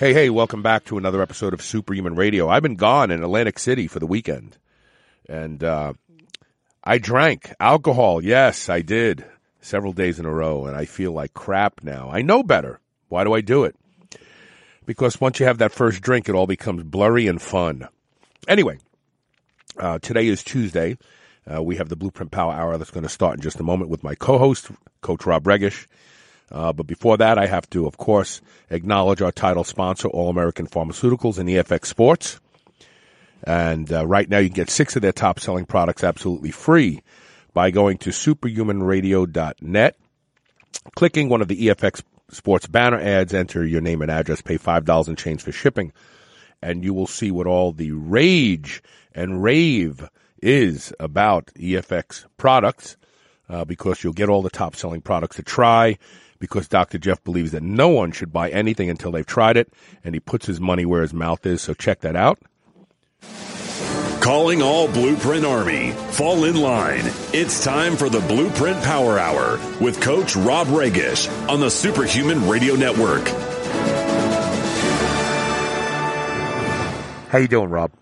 Hey, hey, welcome back to another episode of Superhuman Radio. I've been gone in Atlantic City for the weekend. And uh, I drank alcohol. Yes, I did. Several days in a row. And I feel like crap now. I know better. Why do I do it? Because once you have that first drink, it all becomes blurry and fun. Anyway, uh, today is Tuesday. Uh, we have the Blueprint Power Hour that's going to start in just a moment with my co host, Coach Rob Regish. Uh, but before that, I have to, of course, acknowledge our title sponsor, All American Pharmaceuticals and EFX Sports. And uh, right now, you can get six of their top selling products absolutely free by going to superhumanradio.net, clicking one of the EFX Sports banner ads, enter your name and address, pay $5 and change for shipping, and you will see what all the rage and rave is about EFX products. Uh, because you'll get all the top selling products to try because Dr. Jeff believes that no one should buy anything until they've tried it, and he puts his money where his mouth is. So check that out. Calling all Blueprint Army. Fall in line. It's time for the Blueprint Power Hour with Coach Rob Regish on the Superhuman Radio Network. How you doing, Rob?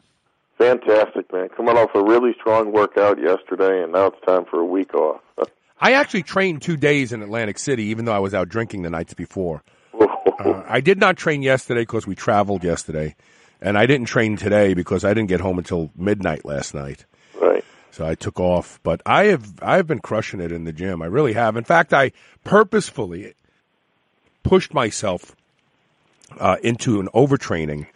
Fantastic, man. Coming off a really strong workout yesterday, and now it's time for a week off. I actually trained two days in Atlantic City, even though I was out drinking the nights before. Uh, I did not train yesterday because we traveled yesterday, and I didn't train today because I didn't get home until midnight last night. right. So I took off, but I have I have been crushing it in the gym. I really have. In fact, I purposefully pushed myself uh, into an overtraining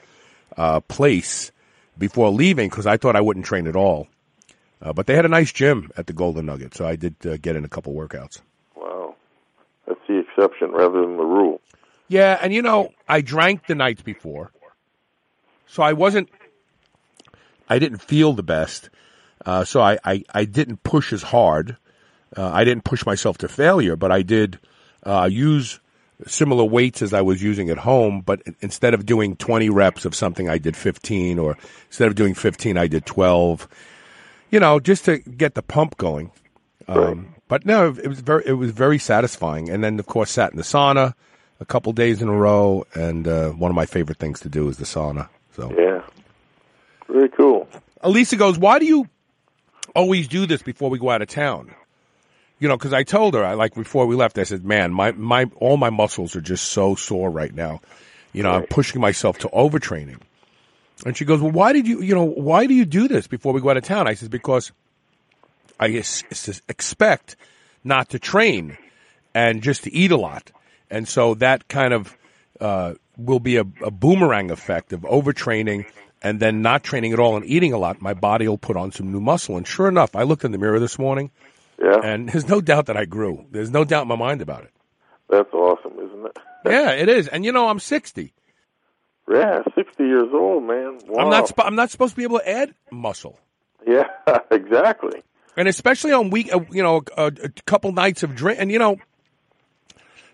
uh, place before leaving because I thought I wouldn't train at all. Uh, but they had a nice gym at the Golden Nugget, so I did uh, get in a couple workouts. Wow. That's the exception rather than the rule. Yeah, and you know, I drank the nights before, so I wasn't, I didn't feel the best. Uh, so I, I, I didn't push as hard. Uh, I didn't push myself to failure, but I did uh, use similar weights as I was using at home. But instead of doing 20 reps of something, I did 15, or instead of doing 15, I did 12. You know, just to get the pump going. Um, but no, it was very it was very satisfying. And then of course sat in the sauna a couple days in a row. And uh, one of my favorite things to do is the sauna. So Yeah. Very cool. Elisa goes, "Why do you always do this before we go out of town?" You know, because I told her, I like before we left, I said, "Man, my my all my muscles are just so sore right now. You know, I'm pushing myself to overtraining." And she goes, "Well, why did you, you know, why do you do this before we go out of town?" I says, "Because I expect not to train and just to eat a lot, and so that kind of uh, will be a, a boomerang effect of overtraining." And then not training at all and eating a lot, my body will put on some new muscle. And sure enough, I looked in the mirror this morning, Yeah. and there's no doubt that I grew. There's no doubt in my mind about it. That's awesome, isn't it? Yeah, it is. And you know, I'm 60. Yeah, 60 years old, man. Wow. I'm not. Sp- I'm not supposed to be able to add muscle, Yeah, exactly. and especially on week. Uh, you know, a, a couple nights of drink. And you know,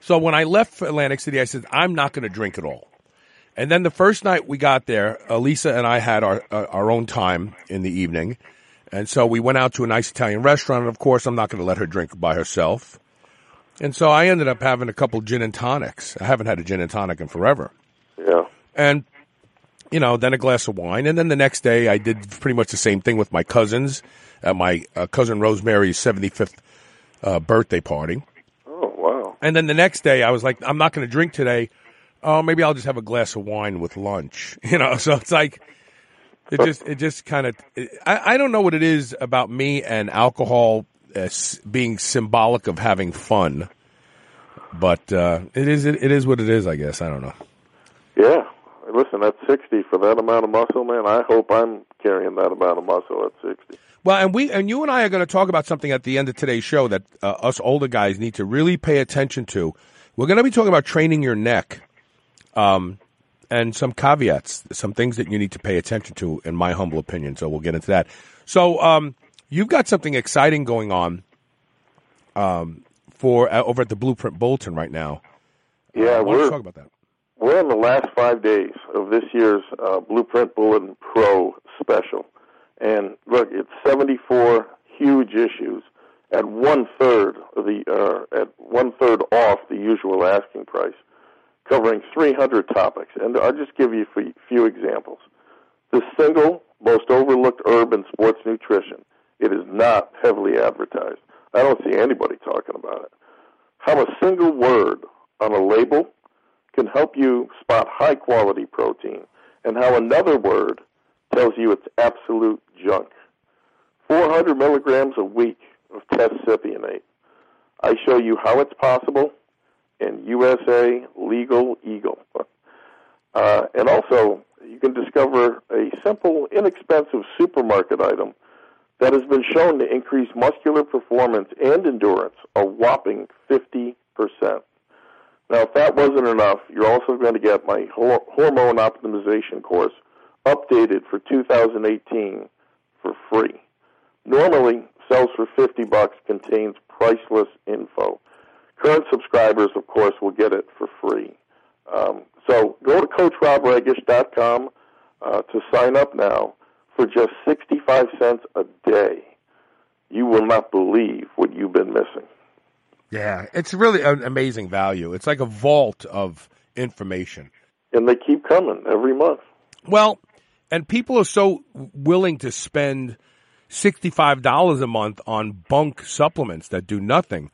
so when I left for Atlantic City, I said I'm not going to drink at all. And then the first night we got there, Elisa and I had our uh, our own time in the evening, and so we went out to a nice Italian restaurant. And of course, I'm not going to let her drink by herself. And so I ended up having a couple gin and tonics. I haven't had a gin and tonic in forever. Yeah. And you know, then a glass of wine, and then the next day I did pretty much the same thing with my cousins at my uh, cousin Rosemary's seventy fifth uh, birthday party, Oh, wow. and then the next day I was like, I'm not going to drink today. Oh, maybe I'll just have a glass of wine with lunch. You know, so it's like it just it just kind of I, I don't know what it is about me and alcohol as being symbolic of having fun, but uh, it is it, it is what it is. I guess I don't know. Yeah. Listen, at 60, for that amount of muscle, man, I hope I'm carrying that amount of muscle at 60. Well, and we and you and I are going to talk about something at the end of today's show that uh, us older guys need to really pay attention to. We're going to be talking about training your neck, um, and some caveats, some things that you need to pay attention to, in my humble opinion. So we'll get into that. So um, you've got something exciting going on um, for uh, over at the Blueprint Bulletin right now. Yeah, uh, we're talk about that. We're in the last five days of this year's uh, Blueprint Bulletin Pro special, and look, it's 74 huge issues at one third of the uh, at one third off the usual asking price, covering 300 topics. And I'll just give you a few- few examples. The single most overlooked herb in sports nutrition. It is not heavily advertised. I don't see anybody talking about it. How a single word on a label can help you spot high quality protein, and how another word tells you it's absolute junk. 400 milligrams a week of test cypionate. I show you how it's possible in USA Legal Eagle. Uh, and also, you can discover a simple, inexpensive supermarket item that has been shown to increase muscular performance and endurance a whopping 50%. Now, if that wasn't enough, you're also going to get my hormone optimization course updated for 2018 for free. Normally, sells for 50 bucks, contains priceless info. Current subscribers, of course, will get it for free. Um, so go to CoachRobRegish.com uh, to sign up now for just 65 cents a day. You will not believe what you've been missing. Yeah, it's really an amazing value. It's like a vault of information. And they keep coming every month. Well, and people are so willing to spend $65 a month on bunk supplements that do nothing.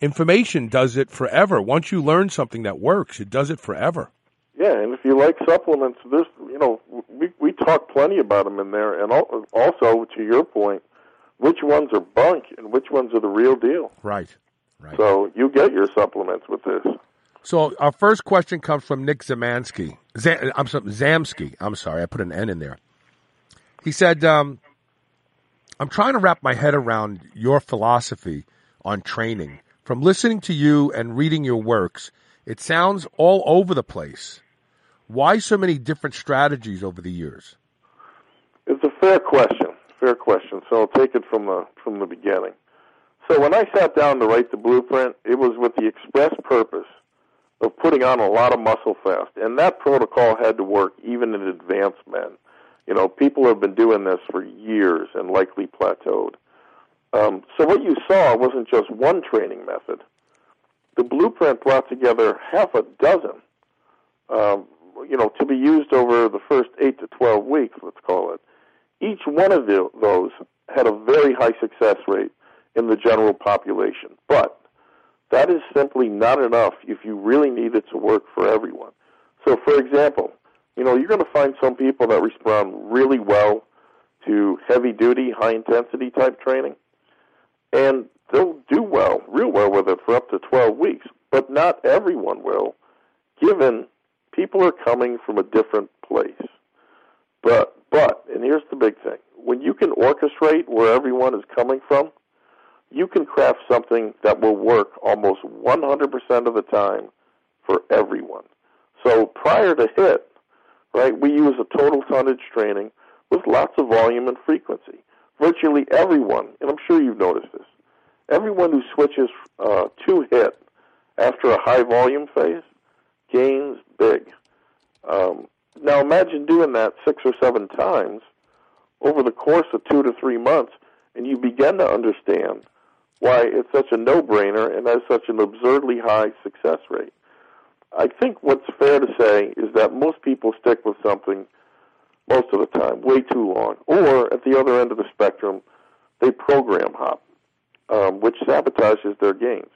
Information does it forever. Once you learn something that works, it does it forever. Yeah, and if you like supplements, this you know we we talk plenty about them in there, and also to your point, which ones are bunk and which ones are the real deal. Right. Right. So you get your supplements with this. So our first question comes from Nick Zamansky. Z- I'm sorry, Zamsky. I'm sorry, I put an N in there. He said, um, "I'm trying to wrap my head around your philosophy on training. From listening to you and reading your works, it sounds all over the place. Why so many different strategies over the years?" It's a fair question. Fair question. So I'll take it from the from the beginning. So when I sat down to write the blueprint, it was with the express purpose of putting on a lot of muscle fast, and that protocol had to work even in advanced men. You know, people have been doing this for years and likely plateaued. Um, so what you saw wasn't just one training method. The blueprint brought together half a dozen, um, you know, to be used over the first eight to twelve weeks. Let's call it. Each one of the, those had a very high success rate in the general population, but that is simply not enough if you really need it to work for everyone. So, for example, you know, you're going to find some people that respond really well to heavy duty, high intensity type training, and they'll do well, real well with it for up to 12 weeks, but not everyone will, given people are coming from a different place. But, but, and here's the big thing when you can orchestrate where everyone is coming from, you can craft something that will work almost 100% of the time for everyone. So prior to HIT, right, we use a total tonnage training with lots of volume and frequency. Virtually everyone, and I'm sure you've noticed this, everyone who switches uh, to HIT after a high volume phase gains big. Um, now imagine doing that six or seven times over the course of two to three months, and you begin to understand why it's such a no-brainer and has such an absurdly high success rate. I think what's fair to say is that most people stick with something most of the time, way too long, or at the other end of the spectrum, they program hop, um, which sabotages their gains.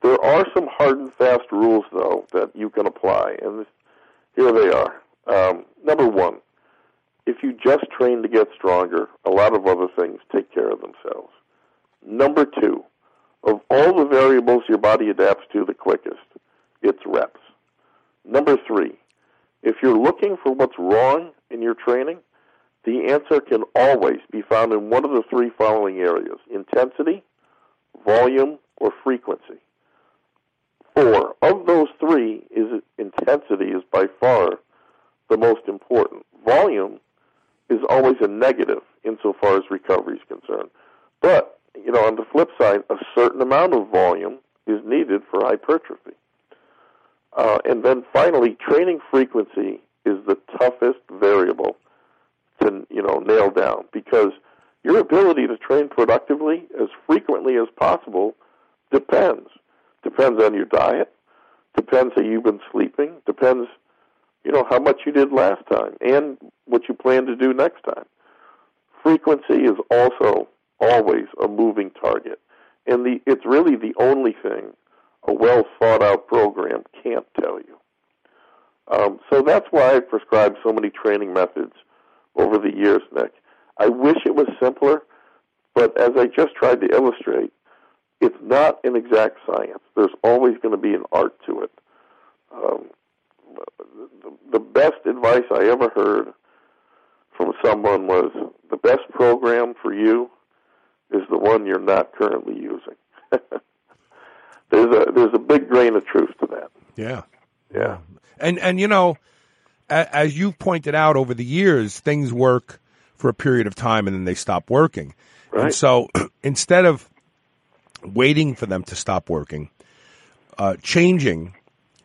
There are some hard and fast rules, though, that you can apply, and this, here they are. Um, number one, if you just train to get stronger, a lot of other things take care of themselves. Number two, of all the variables your body adapts to the quickest, it's reps. Number three, if you're looking for what's wrong in your training, the answer can always be found in one of the three following areas intensity, volume, or frequency. Four, of those three, is intensity is by far the most important. Volume is always a negative insofar as recovery is concerned. But, you know, on the flip side, a certain amount of volume is needed for hypertrophy. Uh, and then finally, training frequency is the toughest variable to, you know, nail down because your ability to train productively as frequently as possible depends. Depends on your diet, depends how you've been sleeping, depends, you know, how much you did last time and what you plan to do next time. Frequency is also always a moving target. And the it's really the only thing a well thought out program can't tell you. Um, so that's why I've prescribed so many training methods over the years, Nick. I wish it was simpler, but as I just tried to illustrate, it's not an exact science. There's always going to be an art to it. Um, the best advice I ever heard from someone was the best program for you is the one you're not currently using. there's a there's a big grain of truth to that. Yeah. Yeah. And and you know, as you've pointed out over the years, things work for a period of time and then they stop working. Right. And so instead of waiting for them to stop working, uh, changing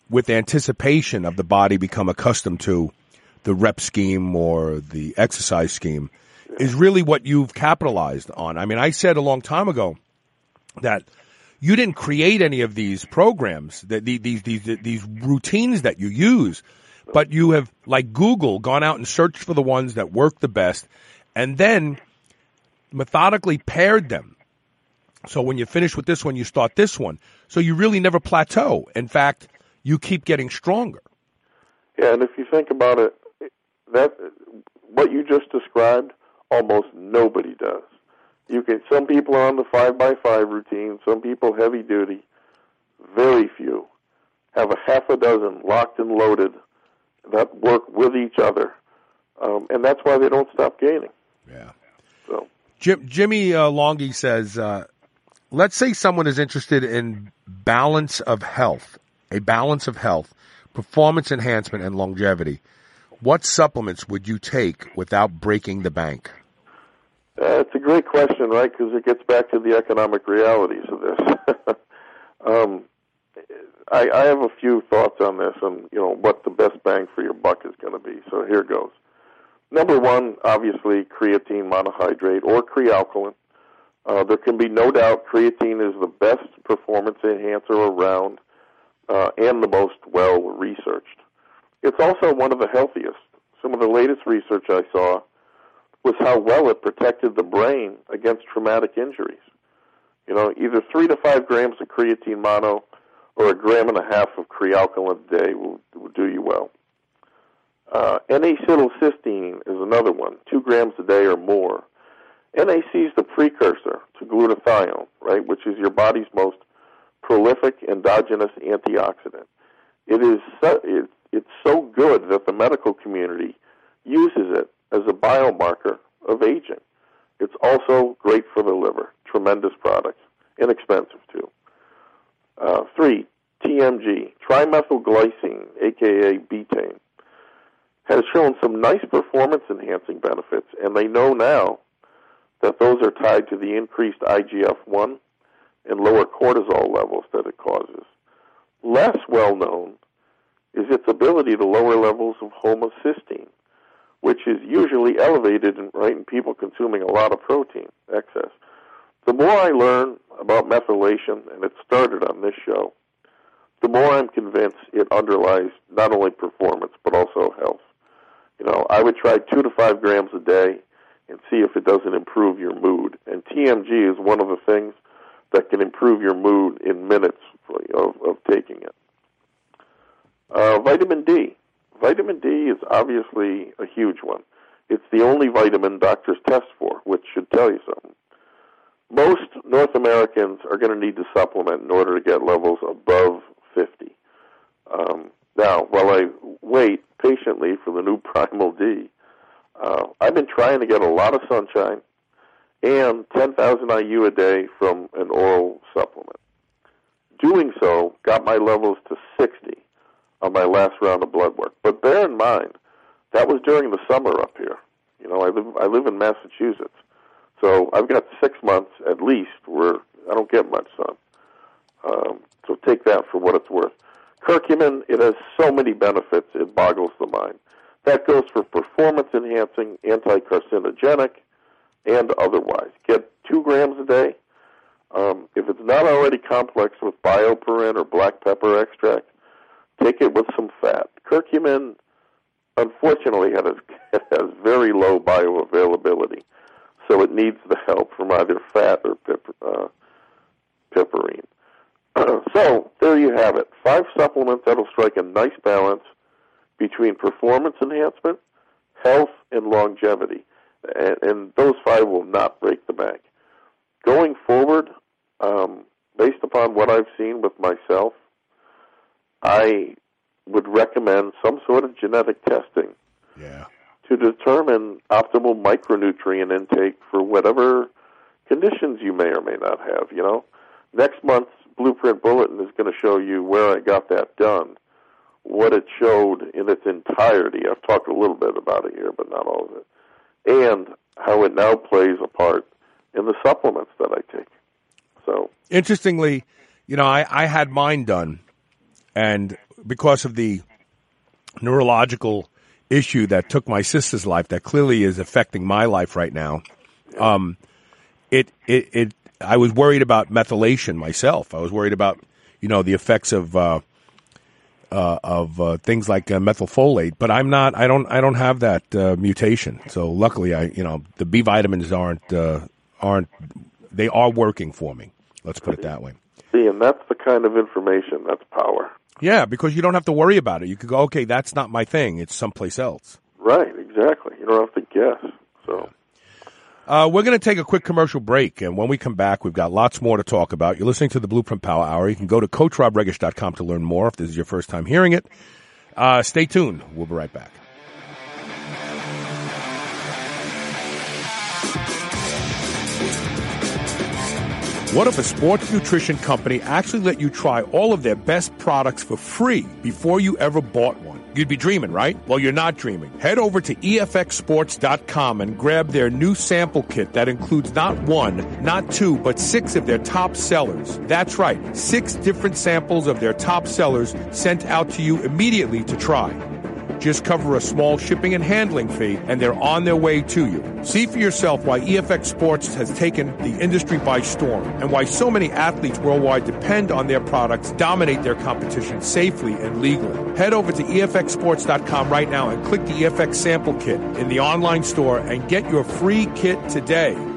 with anticipation of the body become accustomed to the rep scheme or the exercise scheme is really what you've capitalized on. I mean, I said a long time ago that you didn't create any of these programs, that these these these routines that you use, but you have like Google gone out and searched for the ones that work the best, and then methodically paired them. So when you finish with this one, you start this one. So you really never plateau. In fact, you keep getting stronger. Yeah, and if you think about it, that what you just described, almost nobody does. You can. Some people are on the five by five routine. Some people heavy duty. Very few have a half a dozen locked and loaded that work with each other, um, and that's why they don't stop gaining. Yeah. So Jim, Jimmy uh, Longy says, uh, let's say someone is interested in balance of health, a balance of health, performance enhancement, and longevity. What supplements would you take without breaking the bank? Uh, it's a great question, right? Because it gets back to the economic realities of this. um, I, I have a few thoughts on this, and you know what the best bang for your buck is going to be. So here goes. Number one, obviously, creatine monohydrate or Kre-Alkalyn. Uh, there can be no doubt creatine is the best performance enhancer around uh, and the most well researched. It's also one of the healthiest. Some of the latest research I saw was how well it protected the brain against traumatic injuries. You know, either three to five grams of creatine mono or a gram and a half of Kre-Alkalyn a day will, will do you well. Uh, N-acetylcysteine is another one, two grams a day or more. NAC is the precursor to glutathione, right, which is your body's most prolific endogenous antioxidant. It is so, it, it's so good that the medical community uses it as a biomarker of aging. It's also great for the liver. Tremendous product. Inexpensive, too. Uh, three, TMG, trimethylglycine, aka betaine, has shown some nice performance enhancing benefits, and they know now that those are tied to the increased IGF 1 and lower cortisol levels that it causes. Less well known is its ability to lower levels of homocysteine, which is usually elevated in, right, in people consuming a lot of protein, excess. The more I learn about methylation, and it started on this show, the more I'm convinced it underlies not only performance but also health. You know, I would try two to five grams a day and see if it doesn't improve your mood. And TMG is one of the things that can improve your mood in minutes of, of taking it. Uh, vitamin D. Vitamin D is obviously a huge one. It's the only vitamin doctors test for, which should tell you something. Most North Americans are going to need to supplement in order to get levels above 50. Um, now, while I wait patiently for the new Primal D, uh, I've been trying to get a lot of sunshine and 10,000 IU a day from an oral supplement. Doing so got my levels to 60 on my last round of blood work. But bear in mind That was during the summer up here. You know, I live I live in Massachusetts, so I've got six months at least where I don't get much sun. Um, so take that for what it's worth. Curcumin, it has so many benefits, it boggles the mind. That goes for performance enhancing, anti carcinogenic, and otherwise. Get two grams a day. Um, if it's not already complex with bioperine or black pepper extract, take it with some fat. Curcumin, unfortunately, has, has very low bioavailability, so it needs the help from either fat or pepper, uh, piperine. so there you have it. Five supplements that'll strike a nice balance between performance enhancement, health, and longevity. And, and those five will not break the bank. Going forward, um, based upon what I've seen with myself, I would recommend some sort of genetic testing Yeah. to determine optimal micronutrient intake for whatever conditions you may or may not have. You know, next month's Blueprint Bulletin is going to show you where I got that done, what it showed in its entirety. I've talked a little bit about it here, but not all of it, and how it now plays a part in the supplements that I take. So, Interestingly, you know, I, I had mine done, and because of the neurological issue that took my sister's life, that clearly is affecting my life right now, um, it, it, it, I was worried about methylation myself. I was worried about, you know, the effects of, uh, uh, of uh, things like uh, methylfolate, but I'm not. I don't. I don't have that uh, mutation. So luckily, I you know the B vitamins aren't uh, aren't they are working for me. Let's put it that way. see, and that's the kind of information that's power. Yeah, because you don't have to worry about it. You could go, okay, that's not my thing. It's someplace else. Right, exactly. You don't have to guess. So, Uh, we're going to take a quick commercial break, and when we come back, we've got lots more to talk about. You're listening to the Blueprint Power Hour. You can go to CoachRobRegish.com to learn more if this is your first time hearing it. Uh, stay tuned. We'll be right back. What if a sports nutrition company actually let you try all of their best products for free before you ever bought one? You'd be dreaming, right? Well, you're not dreaming. Head over to EFXSports.com and grab their new sample kit that includes not one, not two, but six of their top sellers. That's right, six different samples of their top sellers sent out to you immediately to try. Just cover a small shipping and handling fee, and they're on their way to you. See for yourself why EFX Sports has taken the industry by storm and why so many athletes worldwide depend on their products, dominate their competition safely and legally. Head over to EFXSports.com right now and click the EFX sample kit in the online store and get your free kit today.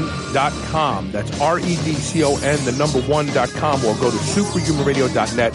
redcon1.com. That's R-E-D-C-O-N, the number one.com, or go to superhumanradio.net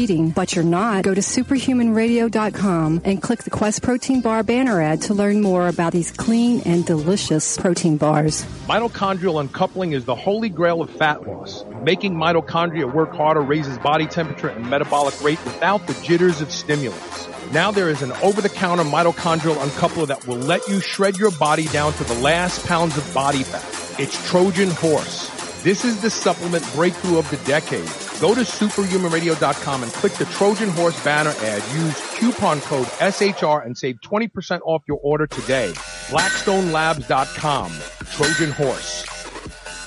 eating, but you're not, go to superhumanradio.com and click the Quest Protein Bar banner ad to learn more about these clean and delicious protein bars. Mitochondrial uncoupling is the holy grail of fat loss. Making mitochondria work harder raises body temperature and metabolic rate without the jitters of stimulants. Now there is an over-the-counter mitochondrial uncoupler that will let you shred your body down to the last pounds of body fat. It's Trojan Horse. This is the supplement breakthrough of the decade. Go to superhumanradio.com and click the Trojan Horse banner ad. Use coupon code SHR and save 20% off your order today. BlackstoneLabs.com. Trojan Horse.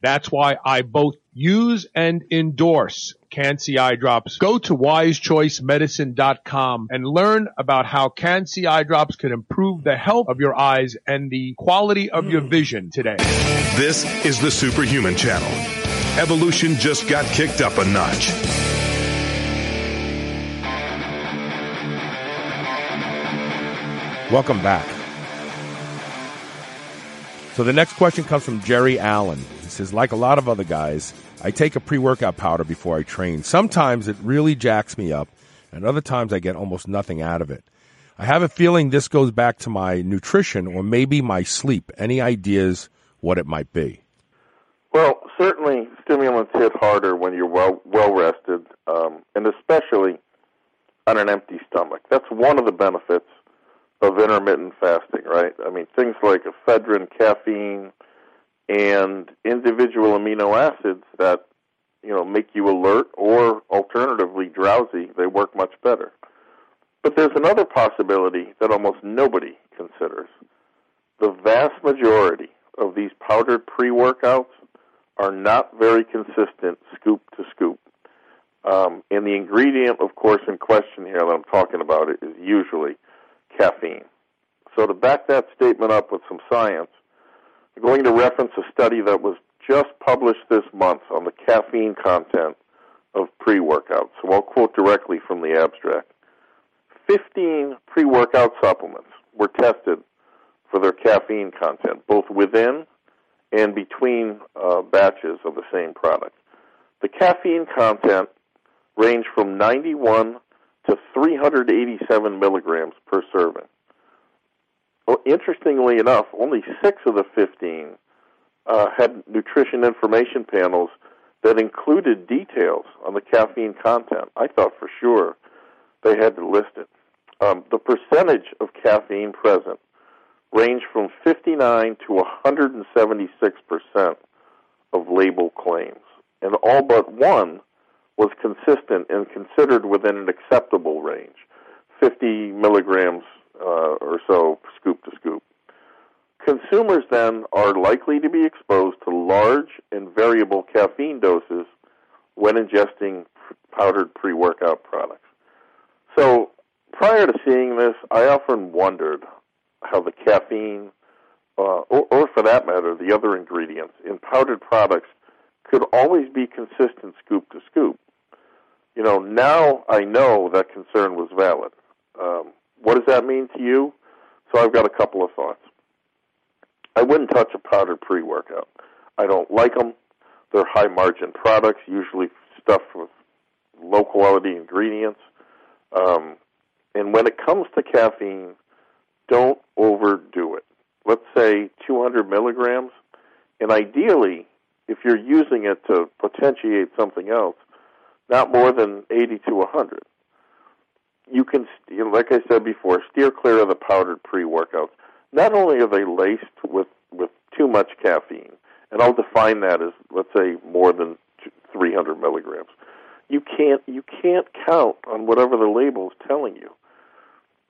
That's why I both use and endorse Can-C eye drops. Go to wisechoicemedicine.com and learn about how Can-C eye drops can improve the health of your eyes and the quality of your hmm. vision today. This is the Superhuman Channel. Evolution just got kicked up a notch. Welcome back. So the next question comes from Jerry Allen. He says, like a lot of other guys, I take a pre-workout powder before I train. Sometimes it really jacks me up, and other times I get almost nothing out of it. I have a feeling this goes back to my nutrition or maybe my sleep. Any ideas what it might be? Well, certainly stimulants hit harder when you're well well rested, um, and especially on an empty stomach. That's one of the benefits of intermittent fasting, right? I mean, things like ephedrine, caffeine, and individual amino acids that you know make you alert or alternatively drowsy. They work much better. But there's another possibility that almost nobody considers. The vast majority of these powdered pre-workouts are not very consistent scoop to scoop. Um, and the ingredient, of course, in question here that I'm talking about is usually caffeine. So to back that statement up with some science, I'm going to reference a study that was just published this month on the caffeine content of pre-workouts. So I'll quote directly from the abstract. 15 pre-workout supplements were tested for their caffeine content, both within and between uh, batches of the same product. The caffeine content ranged from 91 to 387 milligrams per serving. Well, interestingly enough, only six of the 15 uh, had nutrition information panels that included details on the caffeine content. I thought for sure they had to list it. Um, the percentage of caffeine present ranged from 59 to 176 percent of label claims, and all but one was consistent and considered within an acceptable range, 50 milligrams uh, or so scoop to scoop. Consumers then are likely to be exposed to large and variable caffeine doses when ingesting powdered pre workout products. So, prior to seeing this, I often wondered how the caffeine, uh, or, or for that matter, the other ingredients in powdered products could always be consistent scoop to scoop. You know, now I know that concern was valid. Um, what does that mean to you? So I've got a couple of thoughts. I wouldn't touch a powdered pre workout. I don't like them. They're high margin products, usually stuffed with low quality ingredients. Um, and when it comes to caffeine, don't overdo it. Let's say 200 milligrams. And ideally, if you're using it to potentiate something else, not more than 80 to 100. You can, like I said before, steer clear of the powdered pre-workouts. Not only are they laced with with too much caffeine, and I'll define that as let's say more than 300 milligrams. You can't you can't count on whatever the label is telling you.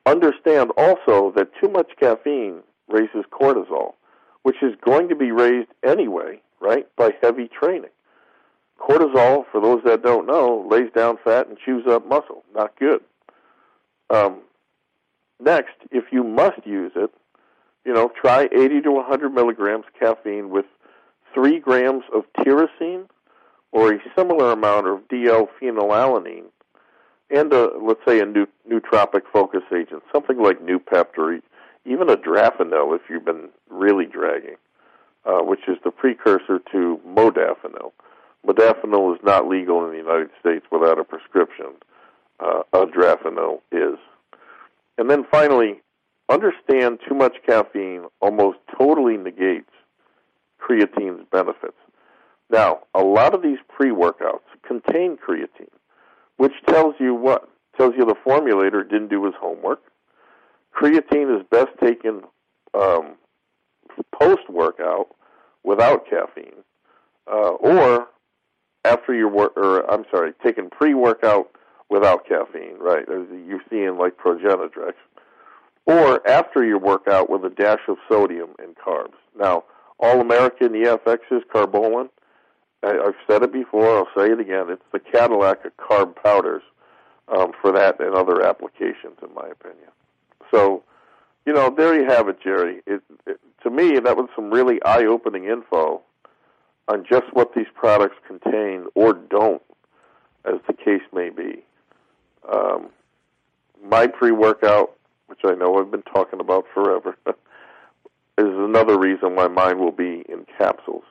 Understand also that too much caffeine raises cortisol, which is going to be raised anyway, right, by heavy training. Cortisol, for those that don't know, lays down fat and chews up muscle. Not good. Um, next, if you must use it, you know, try 80 to 100 milligrams caffeine with 3 grams of tyrosine or a similar amount of DL-phenylalanine and, a, let's say, a new, nootropic focus agent, something like Noopept or even Adrafinil if you've been really dragging, uh, which is the precursor to modafinil. Modafinil is not legal in the United States without a prescription. Uh, Adrafinil is. And then finally, understand too much caffeine almost totally negates creatine's benefits. Now, a lot of these pre-workouts contain creatine, which tells you what? Tells you the formulator didn't do his homework. Creatine is best taken um, post-workout without caffeine, uh, or after your work, or I'm sorry, taken pre-workout without caffeine, right? You're seeing like Progenadrex, or after your workout with a dash of sodium and carbs. Now, All American EFX is Karbolyn. I, I've said it before. I'll say it again. It's the Cadillac of carb powders um, for that and other applications, in my opinion. So, you know, there you have it, Jerry. It, it, to me, that was some really eye-opening info on just what these products contain or don't, as the case may be. Um, my pre-workout, which I know I've been talking about forever, is another reason why mine will be in capsules,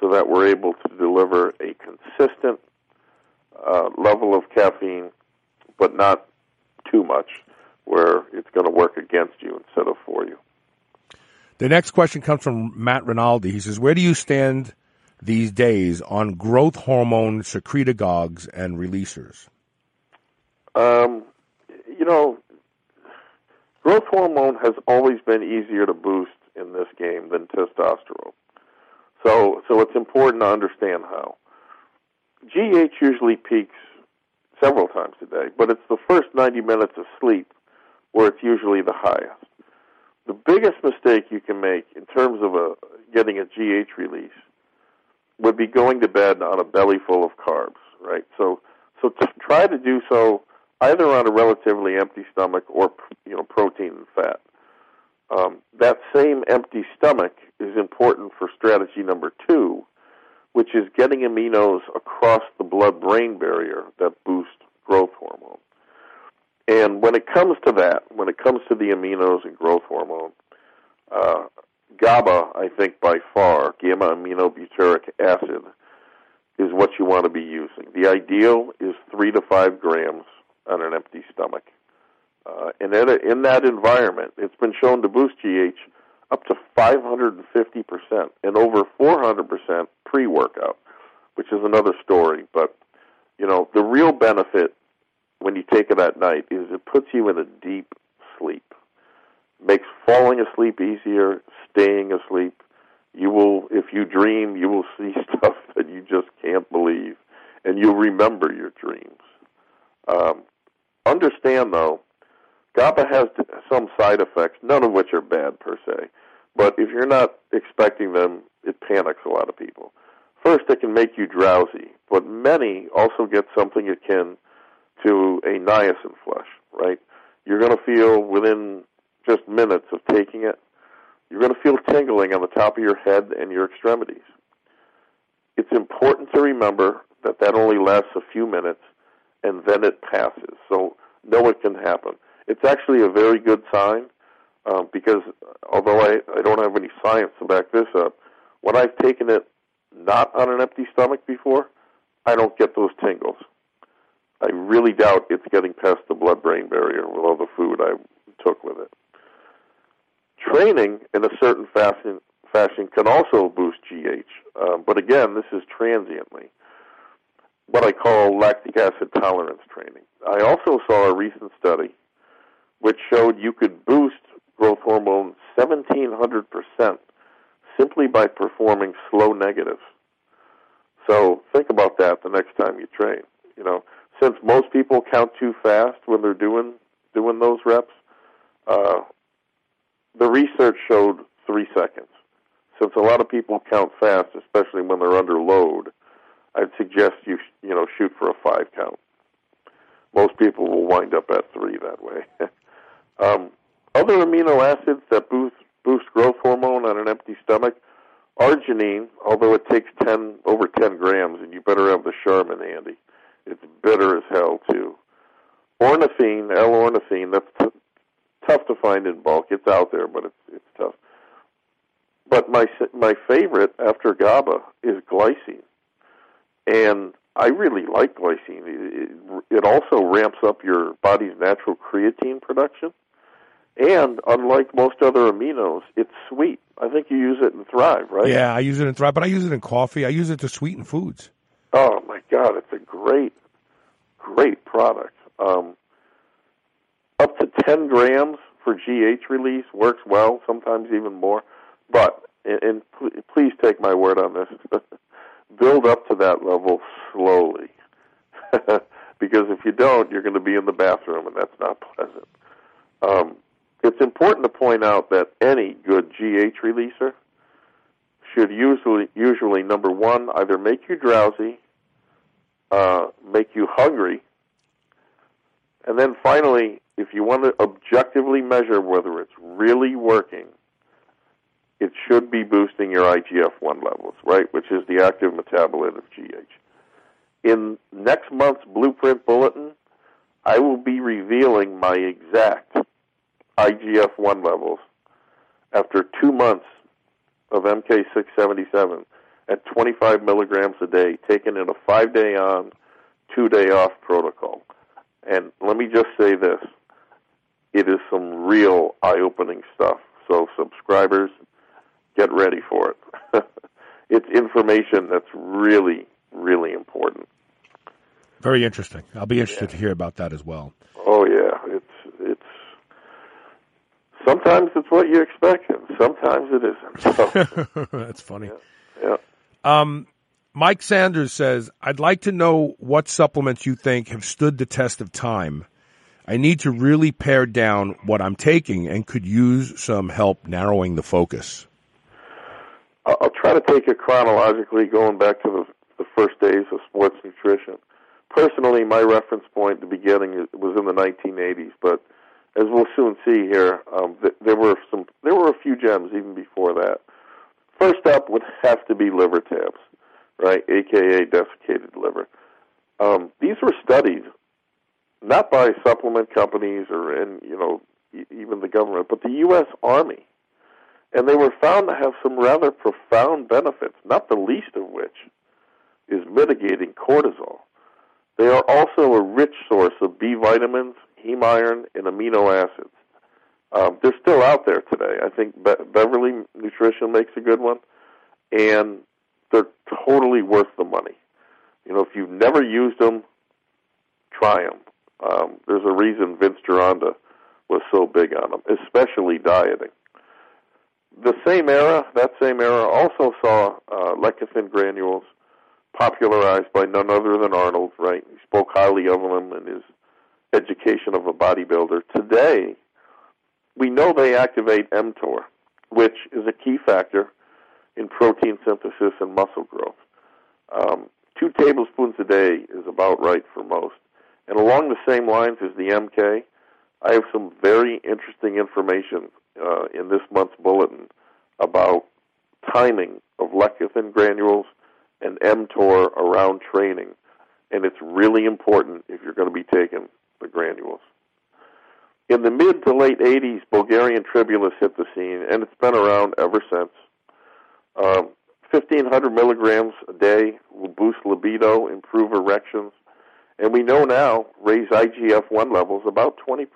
so that we're able to deliver a consistent uh, level of caffeine, but not too much, where it's going to work against you instead of for you. The next question comes from Matt Rinaldi. He says, "Where do you stand these days on growth hormone secretagogues and releasers?" Um, you know, growth hormone has always been easier to boost in this game than testosterone. So, so it's important to understand how. GH usually peaks several times a day, but it's the first 90 minutes of sleep where it's usually the highest. The biggest mistake you can make in terms of a, getting a GH release would be going to bed on a belly full of carbs, right? So, so to try to do so either on a relatively empty stomach or you know protein and fat. Um, that same empty stomach is important for strategy number two, which is getting aminos across the blood-brain barrier that boost growth hormone. And when it comes to that, when it comes to the aminos and growth hormone, uh, GABA, I think by far, gamma aminobutyric acid, is what you want to be using. The ideal is three to five grams on an empty stomach. Uh, and in, a, in that environment, it's been shown to boost GH up to 550% and over 400% pre workout, which is another story. But, you know, the real benefit when you take it at night is it puts you in a deep sleep. Makes falling asleep easier, staying asleep. You will, if you dream, you will see stuff that you just can't believe, and you'll remember your dreams. Um, Understand, though, GABA has some side effects, none of which are bad per se. But if you're not expecting them, it panics a lot of people. First, it can make you drowsy, but many also get something akin to a niacin flush, right? You're going to feel within just minutes of taking it, you're going to feel tingling on the top of your head and your extremities. It's important to remember that that only lasts a few minutes and then it passes. So know it can happen. It's actually a very good sign uh, because although I, I don't have any science to back this up, when I've taken it not on an empty stomach before, I don't get those tingles. I really doubt it's getting past the blood brain barrier with all the food I took with it. Training in a certain fashion, fashion can also boost GH, uh, but again, this is transiently what I call lactic acid tolerance training. I also saw a recent study which showed you could boost growth hormone 1700% simply by performing slow negatives. So think about that the next time you train. You know, since most people count too fast when they're doing doing those reps, uh, the research showed three seconds. Since a lot of people count fast, especially when they're under load, I'd suggest you you know shoot for a five count. Most people will wind up at three that way. um, other amino acids that boost boost growth hormone on an empty stomach, arginine, although it takes ten over ten grams, and you better have the Charmin handy. It's bitter as hell too. Ornithine, L-ornithine, that's t- tough to find in bulk. It's out there, but it's it's tough. But my my favorite after GABA is glycine, and I really like glycine. It, it also ramps up your body's natural creatine production, and unlike most other aminos, it's sweet. I think you use it in Thrive, right? Yeah, I use it in Thrive, but I use it in coffee. I use it to sweeten foods. Oh my God, it's a great, great product. Um, up to 10 grams for GH release works well, sometimes even more. But, and, and please take my word on this, build up to that level slowly. because if you don't, you're going to be in the bathroom, and that's not pleasant. Um, it's important to point out that any good GH releaser should usually, usually number one, either make you drowsy, uh, make you hungry, and then finally, if you want to objectively measure whether it's really working, it should be boosting your IGF 1 levels, right, which is the active metabolite of GH. In next month's Blueprint Bulletin, I will be revealing my exact IGF 1 levels after two months of MK677 at 25 milligrams a day, taken in a five day on, two day off protocol. And let me just say this it is some real eye opening stuff. So, subscribers, get ready for it. it's information that's really, really important. Very interesting. I'll be interested yeah. to hear about that as well. Oh yeah, it's it's sometimes it's what you expect, and sometimes it isn't. So, that's funny. Yeah. yeah. Um, Mike Sanders says, I'd like to know what supplements you think have stood the test of time. I need to really pare down what I'm taking and could use some help narrowing the focus. I'll try to take it chronologically, going back to the, the first days of sports nutrition. Personally, my reference point at the beginning was in the 1980s, but as we'll soon see here, um, th- there were some, there were a few gems even before that. First up would have to be liver tabs right, aka desiccated liver. Um, these were studied not by supplement companies or in you know even the government, but the U.S. Army, and they were found to have some rather profound benefits. Not the least of which is mitigating cortisol. They are also a rich source of B vitamins, heme iron, and amino acids. Um, they're still out there today. I think Be- Beverly Nutrition makes a good one, and they're totally worth the money. You know, if you've never used them, try them. Um, there's a reason Vince Gironda was so big on them, especially dieting. The same era, that same era, also saw uh, lecithin granules popularized by none other than Arnold. Right, he spoke highly of them in his education of a bodybuilder. Today, we know they activate mTOR, which is a key factor in protein synthesis and muscle growth. Um, two tablespoons a day is about right for most. And along the same lines as the MK, I have some very interesting information uh, in this month's bulletin about timing of lecithin granules and mTOR around training. And it's really important if you're going to be taking the granules. In the mid to late 80s, Bulgarian tribulus hit the scene, and it's been around ever since. Um, 1500 milligrams a day will boost libido, improve erections, and we know now raise IGF 1 levels about 20%.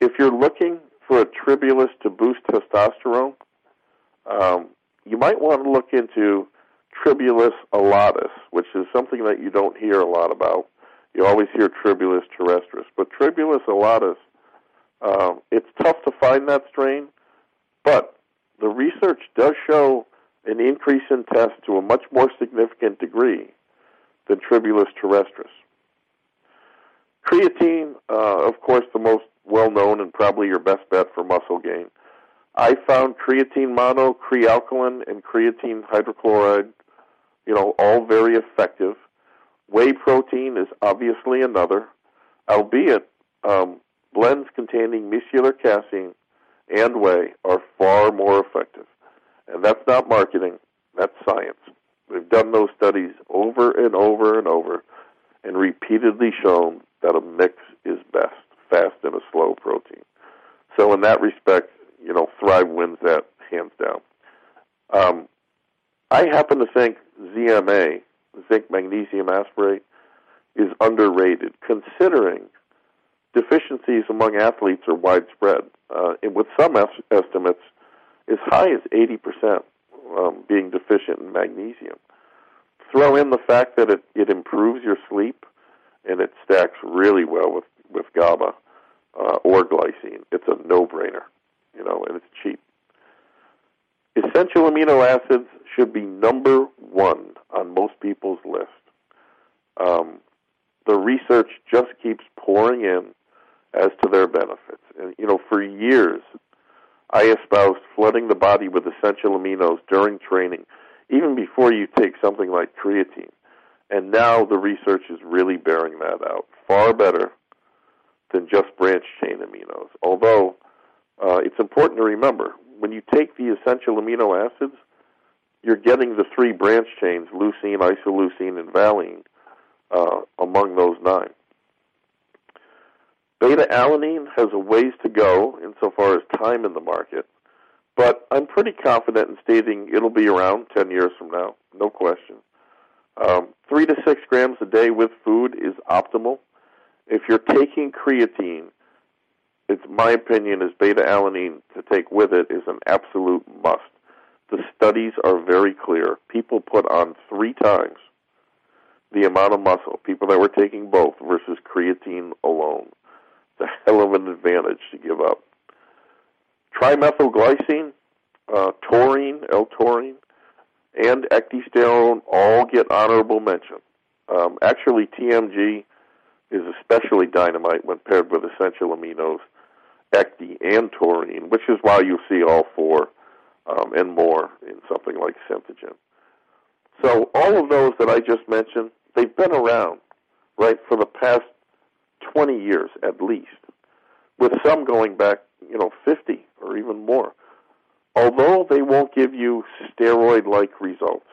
If you're looking for a tribulus to boost testosterone, um, you might want to look into Tribulus alatus, which is something that you don't hear a lot about. You always hear Tribulus terrestris, but Tribulus alatus, um, it's tough to find that strain, but the research does show an increase in tests to a much more significant degree than Tribulus terrestris. Creatine, uh, of course, the most well known and probably your best bet for muscle gain. I found creatine mono, Kre-Alkalyn, and creatine hydrochloride, you know, all very effective. Whey protein is obviously another, albeit um, blends containing micellar casein and whey are far more effective. And that's not marketing, that's science. We've done those studies over and over and over and repeatedly shown that a mix is best, fast and a slow protein. So in that respect, you know, Thrive wins that hands down. Um, I happen to think ZMA, zinc magnesium aspartate, is underrated considering deficiencies among athletes are widespread. Uh, and with some es- estimates, as high as 80% um, being deficient in magnesium. Throw in the fact that it, it improves your sleep and it stacks really well with, with GABA or glycine. It's a no-brainer, you know, and it's cheap. Essential amino acids should be number one on most people's list. Um, the research just keeps pouring in as to their benefits. And, you know, for years, I espoused flooding the body with essential aminos during training, even before you take something like creatine. And now the research is really bearing that out. Far better than just branch chain aminos. Although, uh, it's important to remember, when you take the essential amino acids, you're getting the three branch chains, leucine, isoleucine, and valine, uh, among those nine. Beta alanine has a ways to go insofar as time in the market, but I'm pretty confident in stating it'll be around 10 years from now, no question. Um, three to six grams a day with food is optimal. If you're taking creatine, it's my opinion is beta alanine to take with it is an absolute must. The studies are very clear. People put on three times the amount of muscle, people that were taking both versus creatine alone. It's a hell of an advantage to give up. Trimethylglycine, uh, taurine, L-taurine, and ecdysterone all get honorable mention. Um, actually, TMG is especially dynamite when paired with essential aminos, ecdy and taurine, which is why you see all four um, and more in something like Synthogen. So all of those that I just mentioned, they've been around, right, for the past 20 years at least, with some going back, you know, 50 or even more. Although they won't give you steroid like results,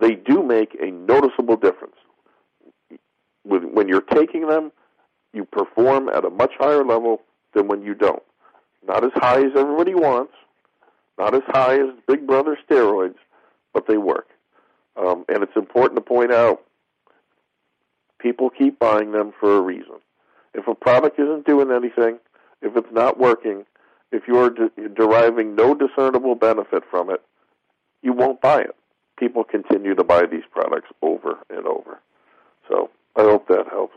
they do make a noticeable difference. When you're taking them, you perform at a much higher level than when you don't. Not as high as everybody wants, not as high as Big Brother steroids, but they work. Um, and it's important to point out people keep buying them for a reason. If a product isn't doing anything, if it's not working, if you're de- deriving no discernible benefit from it, you won't buy it. People continue to buy these products over and over. So I hope that helps.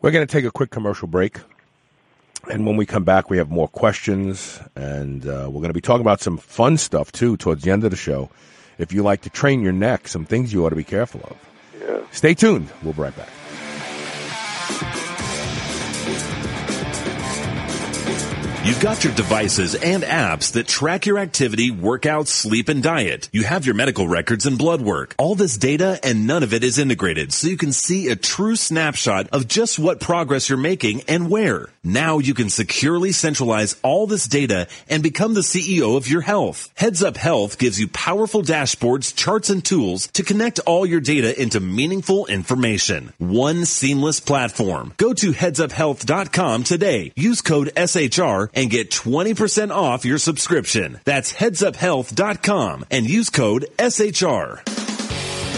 We're going to take a quick commercial break. And when we come back, we have more questions, and uh, we're going to be talking about some fun stuff too towards the end of the show. If you like to train your neck, some things you ought to be careful of. Yeah. Stay tuned. We'll be right back. You've got your devices and apps that track your activity, workouts, sleep, and diet. You have your medical records and blood work. All this data and none of it is integrated so you can see a true snapshot of just what progress you're making and where. Now you can securely centralize all this data and become the CEO of your health. Heads Up Health gives you powerful dashboards, charts, and tools to connect all your data into meaningful information. One seamless platform. Go to headsuphealth.com today. Use code SHR and get 20% off your subscription. That's headsuphealth.com and use code SHR.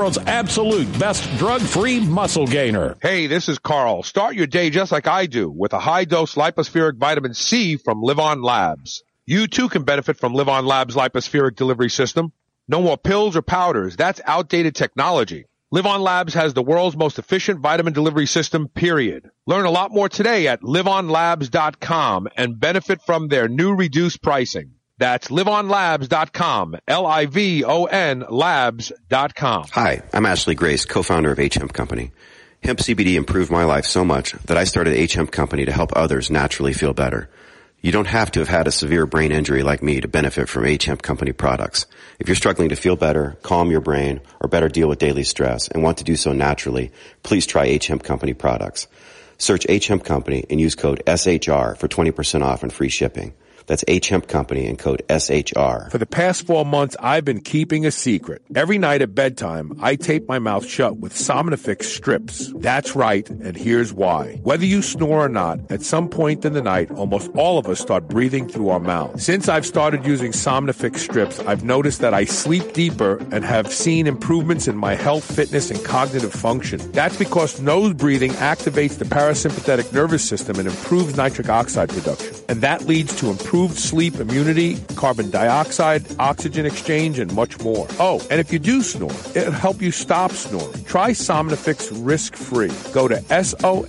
world's absolute best drug-free muscle gainer. Hey, this is Carl. Start your day just like I do with a high dose lipospheric vitamin C from Livon Labs. You too can benefit from Livon Labs lipospheric delivery system. No more pills or powders. That's outdated technology. Livon Labs has the world's most efficient vitamin delivery system, period. Learn a lot more today at livonlabs.com and benefit from their new reduced pricing. That's livonlabs.com, L-I-V-O-N labs.com. Hi, I'm Ashley Grace, co-founder of H Hemp Company. Hemp CBD improved my life so much that I started H Hemp Company to help others naturally feel better. You don't have to have had a severe brain injury like me to benefit from H Hemp Company products. If you're struggling to feel better, calm your brain, or better deal with daily stress and want to do so naturally, please try H Hemp Company products. Search H Hemp Company and use code SHR for 20% off and free shipping. That's H Hemp Company and code SHR. For the past four months, I've been keeping a secret. Every night at bedtime, I tape my mouth shut with Somnifix strips. That's right, and here's why. Whether you snore or not, at some point in the night, almost all of us start breathing through our mouth. Since I've started using Somnifix strips, I've noticed that I sleep deeper and have seen improvements in my health, fitness, and cognitive function. That's because nose breathing activates the parasympathetic nervous system and improves nitric oxide production. And that leads to improved sleep, immunity, carbon dioxide, oxygen exchange, and much more. Oh, and if you do snore, it'll help you stop snoring. Try Somnifix risk-free. Go to S-O-M-N-I-F-I-X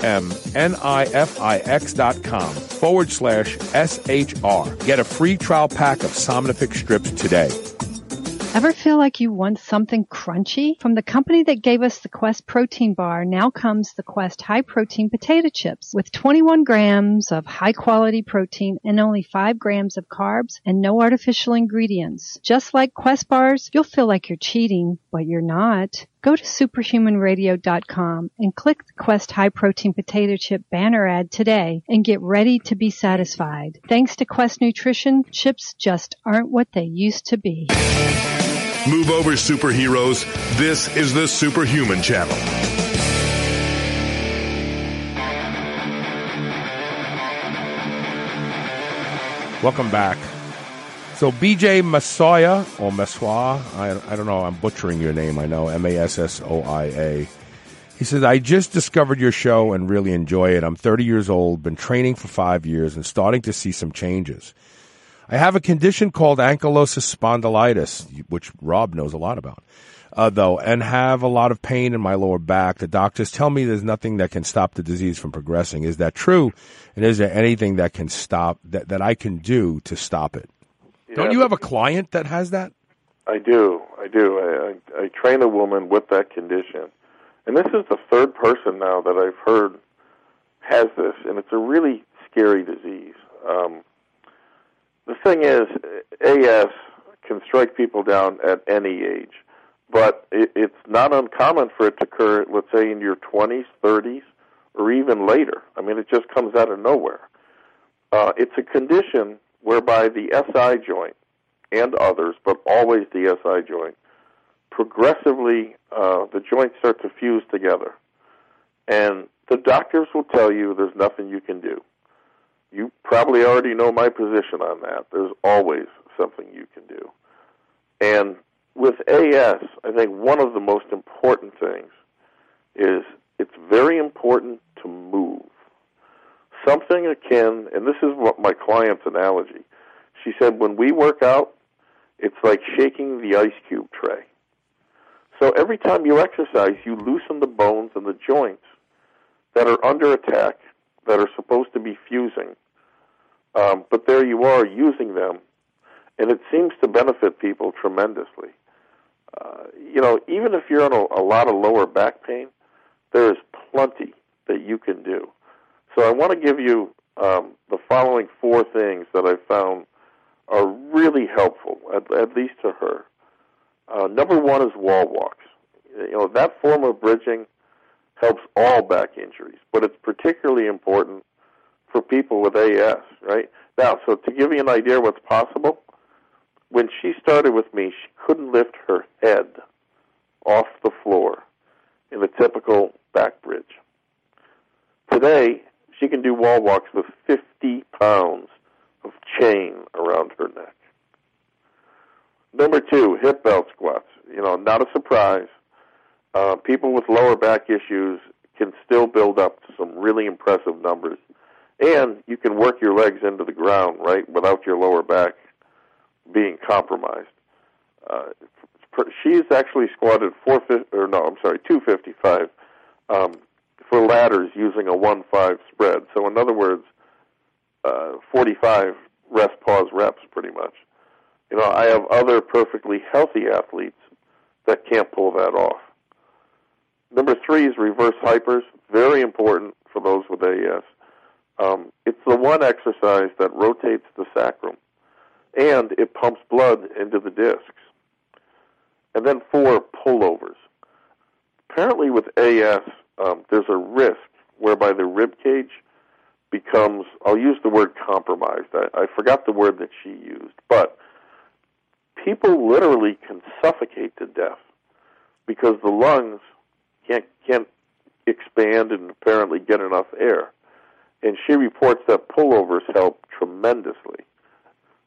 dot com forward slash S-H-R. Get a free trial pack of Somnifix strips today. Ever feel like you want something crunchy? From the company that gave us the Quest protein bar, now comes the Quest high protein potato chips with 21 grams of high quality protein and only 5 grams of carbs and no artificial ingredients. Just like Quest bars, you'll feel like you're cheating, but you're not. Go to superhumanradio.com and click the Quest High Protein Potato Chip banner ad today and get ready to be satisfied. Thanks to Quest Nutrition, chips just aren't what they used to be. Move over, superheroes. This is the Superhuman Channel. Welcome back. So BJ Masoya or Maswa, I, I don't know, I'm butchering your name, I know, M-A-S-S-O-I-A. He says, I just discovered your show and really enjoy it. I'm 30 years old, been training for five years and starting to see some changes. I have a condition called ankylosing spondylitis, which Rob knows a lot about, uh, though, and have a lot of pain in my lower back. The doctors tell me there's nothing that can stop the disease from progressing. Is that true? And is there anything that can stop, that, that I can do to stop it? Don't you have a client that has that? I do. I do. I, I, I train a woman with that condition. And this is the third person now that I've heard has this, and it's a really scary disease. Um, the thing is, AS can strike people down at any age, but it, it's not uncommon for it to occur, let's say, in your 20s, 30s, or even later. I mean, it just comes out of nowhere. Uh, it's a condition whereby the SI joint and others, but always the SI joint, progressively uh, the joints start to fuse together. And the doctors will tell you there's nothing you can do. You probably already know my position on that. There's always something you can do. And with AS, I think one of the most important things is it's very important to move. Something akin, and this is what my client's analogy. She said, when we work out, it's like shaking the ice cube tray. So every time you exercise, you loosen the bones and the joints that are under attack, that are supposed to be fusing. Um, but there you are using them, and it seems to benefit people tremendously. Uh, you know, even if you're in a, a lot of lower back pain, there is plenty that you can do. So I want to give you um, the following four things that I found are really helpful, at, at least to her. Uh, number one is wall walks. You know, that form of bridging helps all back injuries, but it's particularly important for people with AS, right? Now, so to give you an idea what's possible, when she started with me, she couldn't lift her head off the floor in a typical back bridge. Today, she can do wall walks with 50 pounds of chain around her neck. Number two, hip belt squats. You know, not a surprise. Uh, people with lower back issues can still build up to some really impressive numbers. And you can work your legs into the ground, right, without your lower back being compromised. Uh, she's actually squatted four or no, I'm sorry, two fifty five um, for ladders using a one five spread. So in other words, uh, forty five rest pause reps, pretty much. You know, I have other perfectly healthy athletes that can't pull that off. Number three is reverse hypers, very important for those with AS. Um, it's the one exercise that rotates the sacrum and it pumps blood into the discs. And then four, pullovers. Apparently, with AS, um, there's a risk whereby the rib cage becomes, I'll use the word compromised. I, I forgot the word that she used, but people literally can suffocate to death because the lungs can't, can't expand and apparently get enough air. And she reports that pullovers help tremendously.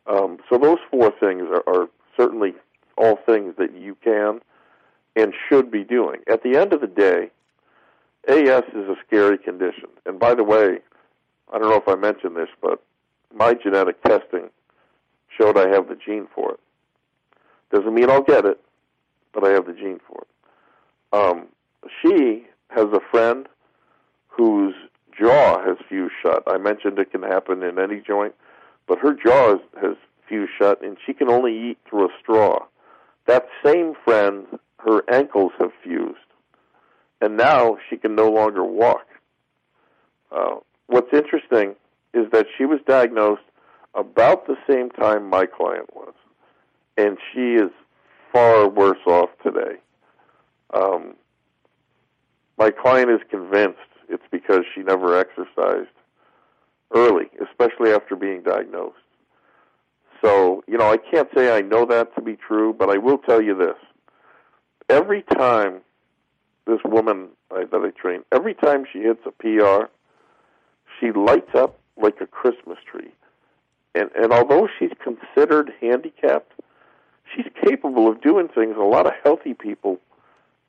Um, so those four things are, are certainly all things that you can and should be doing. At the end of the day, AS is a scary condition. And by the way, I don't know if I mentioned this, but my genetic testing showed I have the gene for it. Doesn't mean I'll get it, but I have the gene for it. Um, she has a friend whose jaw has fused shut. I mentioned it can happen in any joint but her jaw has fused shut and she can only eat through a straw. That same friend, her ankles have fused, and now she can no longer walk. Uh, what's interesting is that she was diagnosed about the same time my client was, and she is far worse off today. Um, my client is convinced it's because she never exercised early, especially after being diagnosed. So, you know, I can't say I know that to be true, but I will tell you this. Every time this woman I, that I train, every time she hits a PR, she lights up like a Christmas tree. And, and although she's considered handicapped, she's capable of doing things a lot of healthy people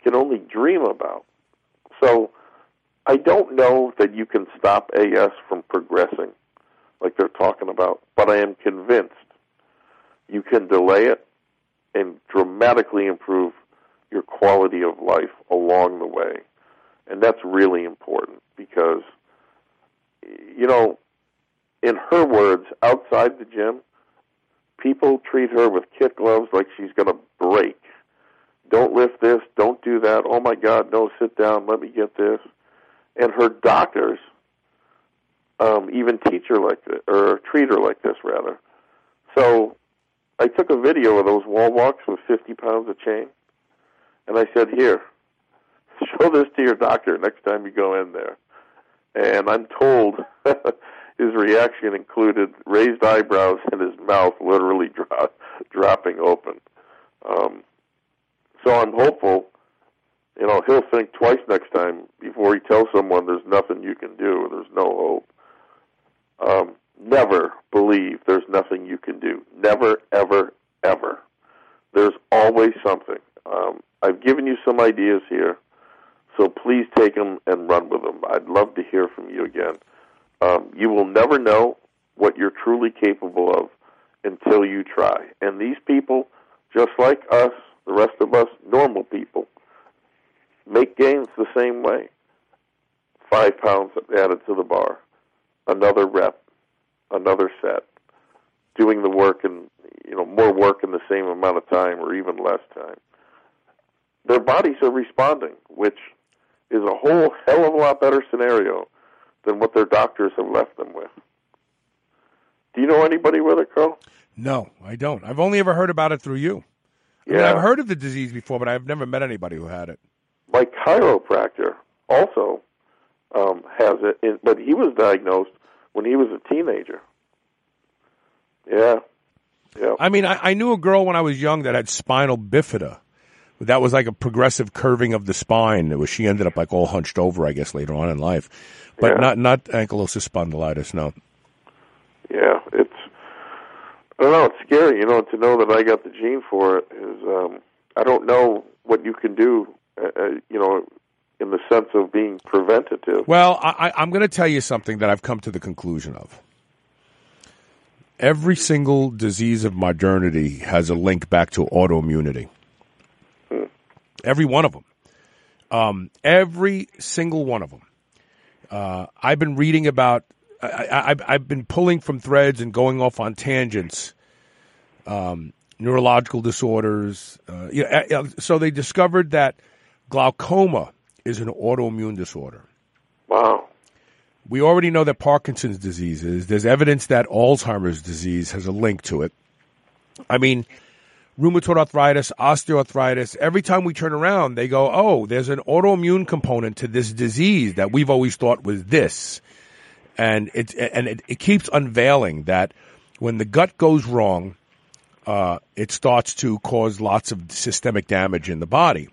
can only dream about. So, I don't know that you can stop AS from progressing like they're talking about, but I am convinced you can delay it and dramatically improve your quality of life along the way. And that's really important because, you know, in her words, outside the gym, people treat her with kit gloves like she's going to break. Don't lift this, don't do that. Oh my God, no, sit down, let me get this and her doctors um, even teach her like this, or treat her like this, rather. So I took a video of those wall walks with 50 pounds of chain, and I said, "Here, show this to your doctor next time you go in there." And I'm told his reaction included raised eyebrows and his mouth literally dro- dropping open. Um, so I'm hopeful you know, he'll think twice next time before he tells someone there's nothing you can do, there's no hope. Um, never believe there's nothing you can do. Never, ever, ever. There's always something. Um, I've given you some ideas here, so please take them and run with them. I'd love to hear from you again. Um, you will never know what you're truly capable of until you try. And these people, just like us, the rest of us, normal people, Make gains the same way. Five pounds added to the bar, another rep, another set, doing the work and you know more work in the same amount of time or even less time. Their bodies are responding, which is a whole hell of a lot better scenario than what their doctors have left them with. Do you know anybody with it, Carl? No, I don't. I've only ever heard about it through you. I mean, Yeah. I've heard of the disease before, but I've never met anybody who had it. My chiropractor also um, has it, in, but he was diagnosed when he was a teenager. Yeah, yeah. I mean, I, I knew a girl when I was young that had spinal bifida. That was like a progressive curving of the spine. It was she ended up like all hunched over, I guess, later on in life, but Yeah. not not ankylosing spondylitis. No. Yeah, it's I don't know. It's scary, you know, to know that I got the gene for it. Is um, I don't know what you can do, uh, uh, you know, in the sense of being preventative. Well, I, I'm going to tell you something that I've come to the conclusion of. Every single disease of modernity has a link back to autoimmunity. Every one of them. Um, every single one of them. Uh, I've been reading about. I, I, I've- I've been pulling from threads and going off on tangents. Um, neurological disorders. Uh, yeah, uh, uh, so they discovered that glaucoma is an autoimmune disorder. Wow. We already know that Parkinson's disease is. There's evidence that Alzheimer's disease has a link to it. I mean, rheumatoid arthritis, osteoarthritis, every time we turn around, they go, oh, there's an autoimmune component to this disease that we've always thought was this. And it, and it, it keeps unveiling that when the gut goes wrong, uh, it starts to cause lots of systemic damage in the body.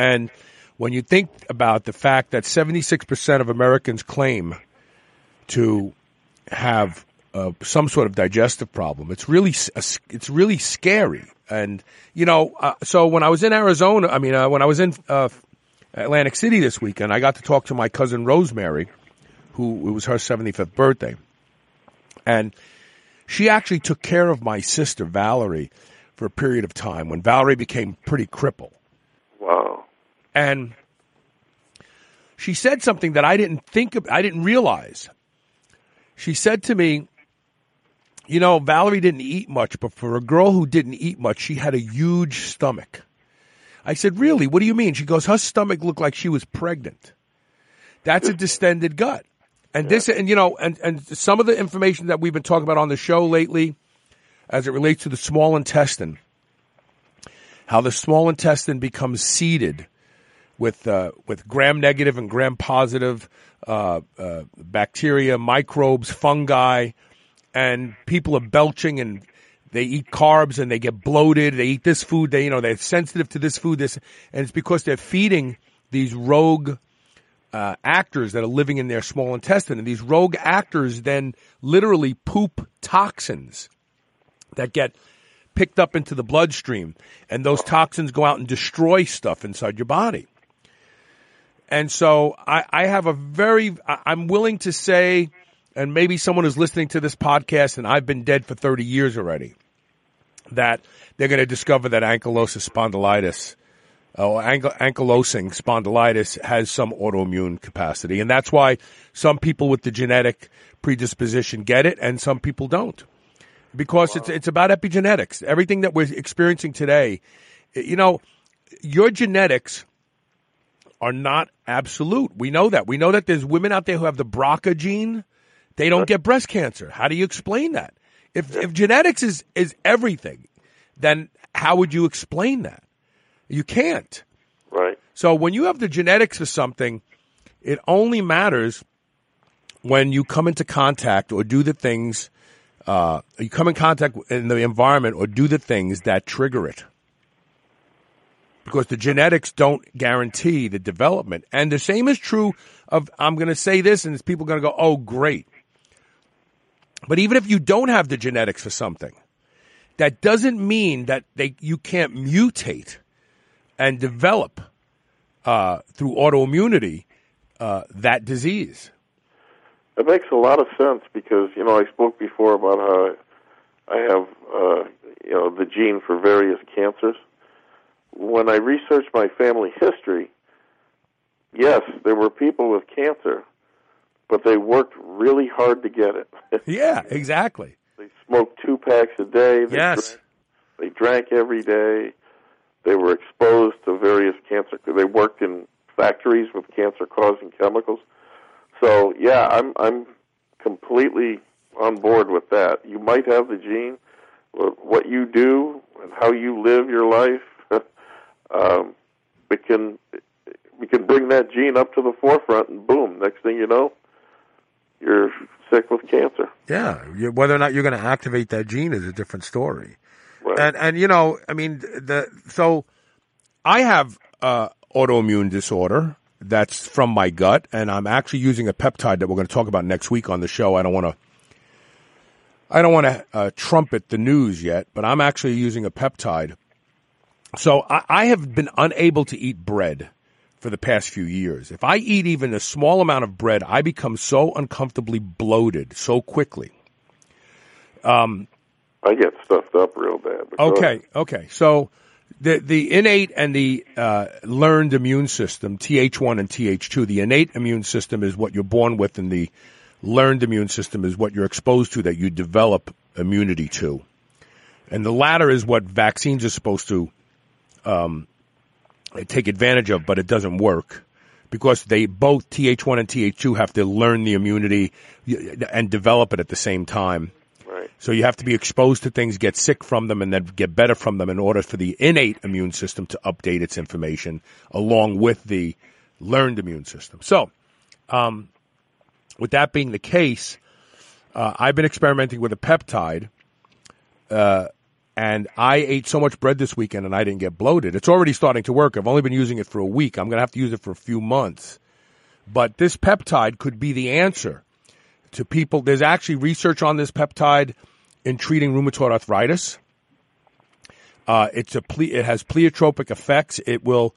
And when you think about the fact that 76% of Americans claim to have uh, some sort of digestive problem, it's really it's really scary. And you know, uh, so when I was in Arizona, I mean, uh, when I was in uh, Atlantic City this weekend, I got to talk to my cousin Rosemary, who it was her 75th birthday, and she actually took care of my sister Valerie for a period of time when Valerie became pretty crippled. Wow. And she said something that I didn't think of, I didn't realize. She said to me, you know, Valerie didn't eat much, but for a girl who didn't eat much, she had a huge stomach. I said, really? What do you mean? She goes, her stomach looked like she was pregnant. That's a distended gut. And this, and you know, and, and some of the information that we've been talking about on the show lately, as it relates to the small intestine, how the small intestine becomes seeded with uh, with gram negative and gram positive uh, uh, bacteria, microbes, fungi, and people are belching and they eat carbs and they get bloated. They eat this food. They you know they're sensitive to this food. This and it's because they're feeding these rogue uh, actors that are living in their small intestine, and these rogue actors then literally poop toxins that get picked up into the bloodstream, and those toxins go out and destroy stuff inside your body. And so I, I have a very, I'm willing to say, and maybe someone is listening to this podcast, and I've been dead for 30 years already, that they're going to discover that ankylosing spondylitis or ankle, ankylosing spondylitis has some autoimmune capacity. And that's why some people with the genetic predisposition get it and some people don't. Because it's, it's about epigenetics. Everything that we're experiencing today, you know, your genetics are not absolute. We know that. We know that there's women out there who have the BRCA gene. They don't get breast cancer. How do you explain that? If, if genetics is, is everything, then how would you explain that? You can't. Right. So when you have the genetics for something, it only matters when you come into contact or do the things, uh, you come in contact in the environment or do the things that trigger it. Because the genetics don't guarantee the development. And the same is true of, I'm going to say this and people are going to go, oh, great. But even if you don't have the genetics for something, that doesn't mean that they, you can't mutate and develop uh, through autoimmunity uh, that disease. It makes a lot of sense because you know I spoke before about how I have uh, you know the gene for various cancers. When I researched my family history, yes, there were people with cancer, but they worked really hard to get it. Yeah, exactly. they smoked two packs a day. They Yes. drank, they drank every day. They were exposed to various cancer. They worked in factories with cancer-causing chemicals. So yeah, I'm I'm completely on board with that. You might have the gene, but what you do and how you live your life, um, we can we can bring that gene up to the forefront, and boom, next thing you know, you're sick with cancer. Yeah, whether or not you're going to activate that gene is a different story. Right. And and you know, I mean, the so I have uh, autoimmune disorder that's from my gut, and I'm actually using a peptide that we're going to talk about next week on the show. I don't want to. I don't want to uh, trumpet the news yet, but I'm actually using a peptide. So I, I have been unable to eat bread for the past few years. If I eat even a small amount of bread, I become so uncomfortably bloated so quickly. Um, I get stuffed up real bad. Okay, okay. So the the innate and the uh, learned immune system, Th1 and Th2. The innate immune system is what you're born with, and the learned immune system is what you're exposed to that you develop immunity to. And the latter is what vaccines are supposed to um, take advantage of, but it doesn't work because they both Th1 and Th2 have to learn the immunity and develop it at the same time. Right. So you have to be exposed to things, get sick from them, and then get better from them in order for the innate immune system to update its information along with the learned immune system. So, um, with that being the case, uh, I've been experimenting with a peptide, uh, and I ate so much bread this weekend and I didn't get bloated. It's already starting to work. I've only been using it for a week. I'm going to have to use it for a few months. But this peptide could be the answer to people. There's actually research on this peptide in treating rheumatoid arthritis. Uh, it's a ple- it has pleiotropic effects. It will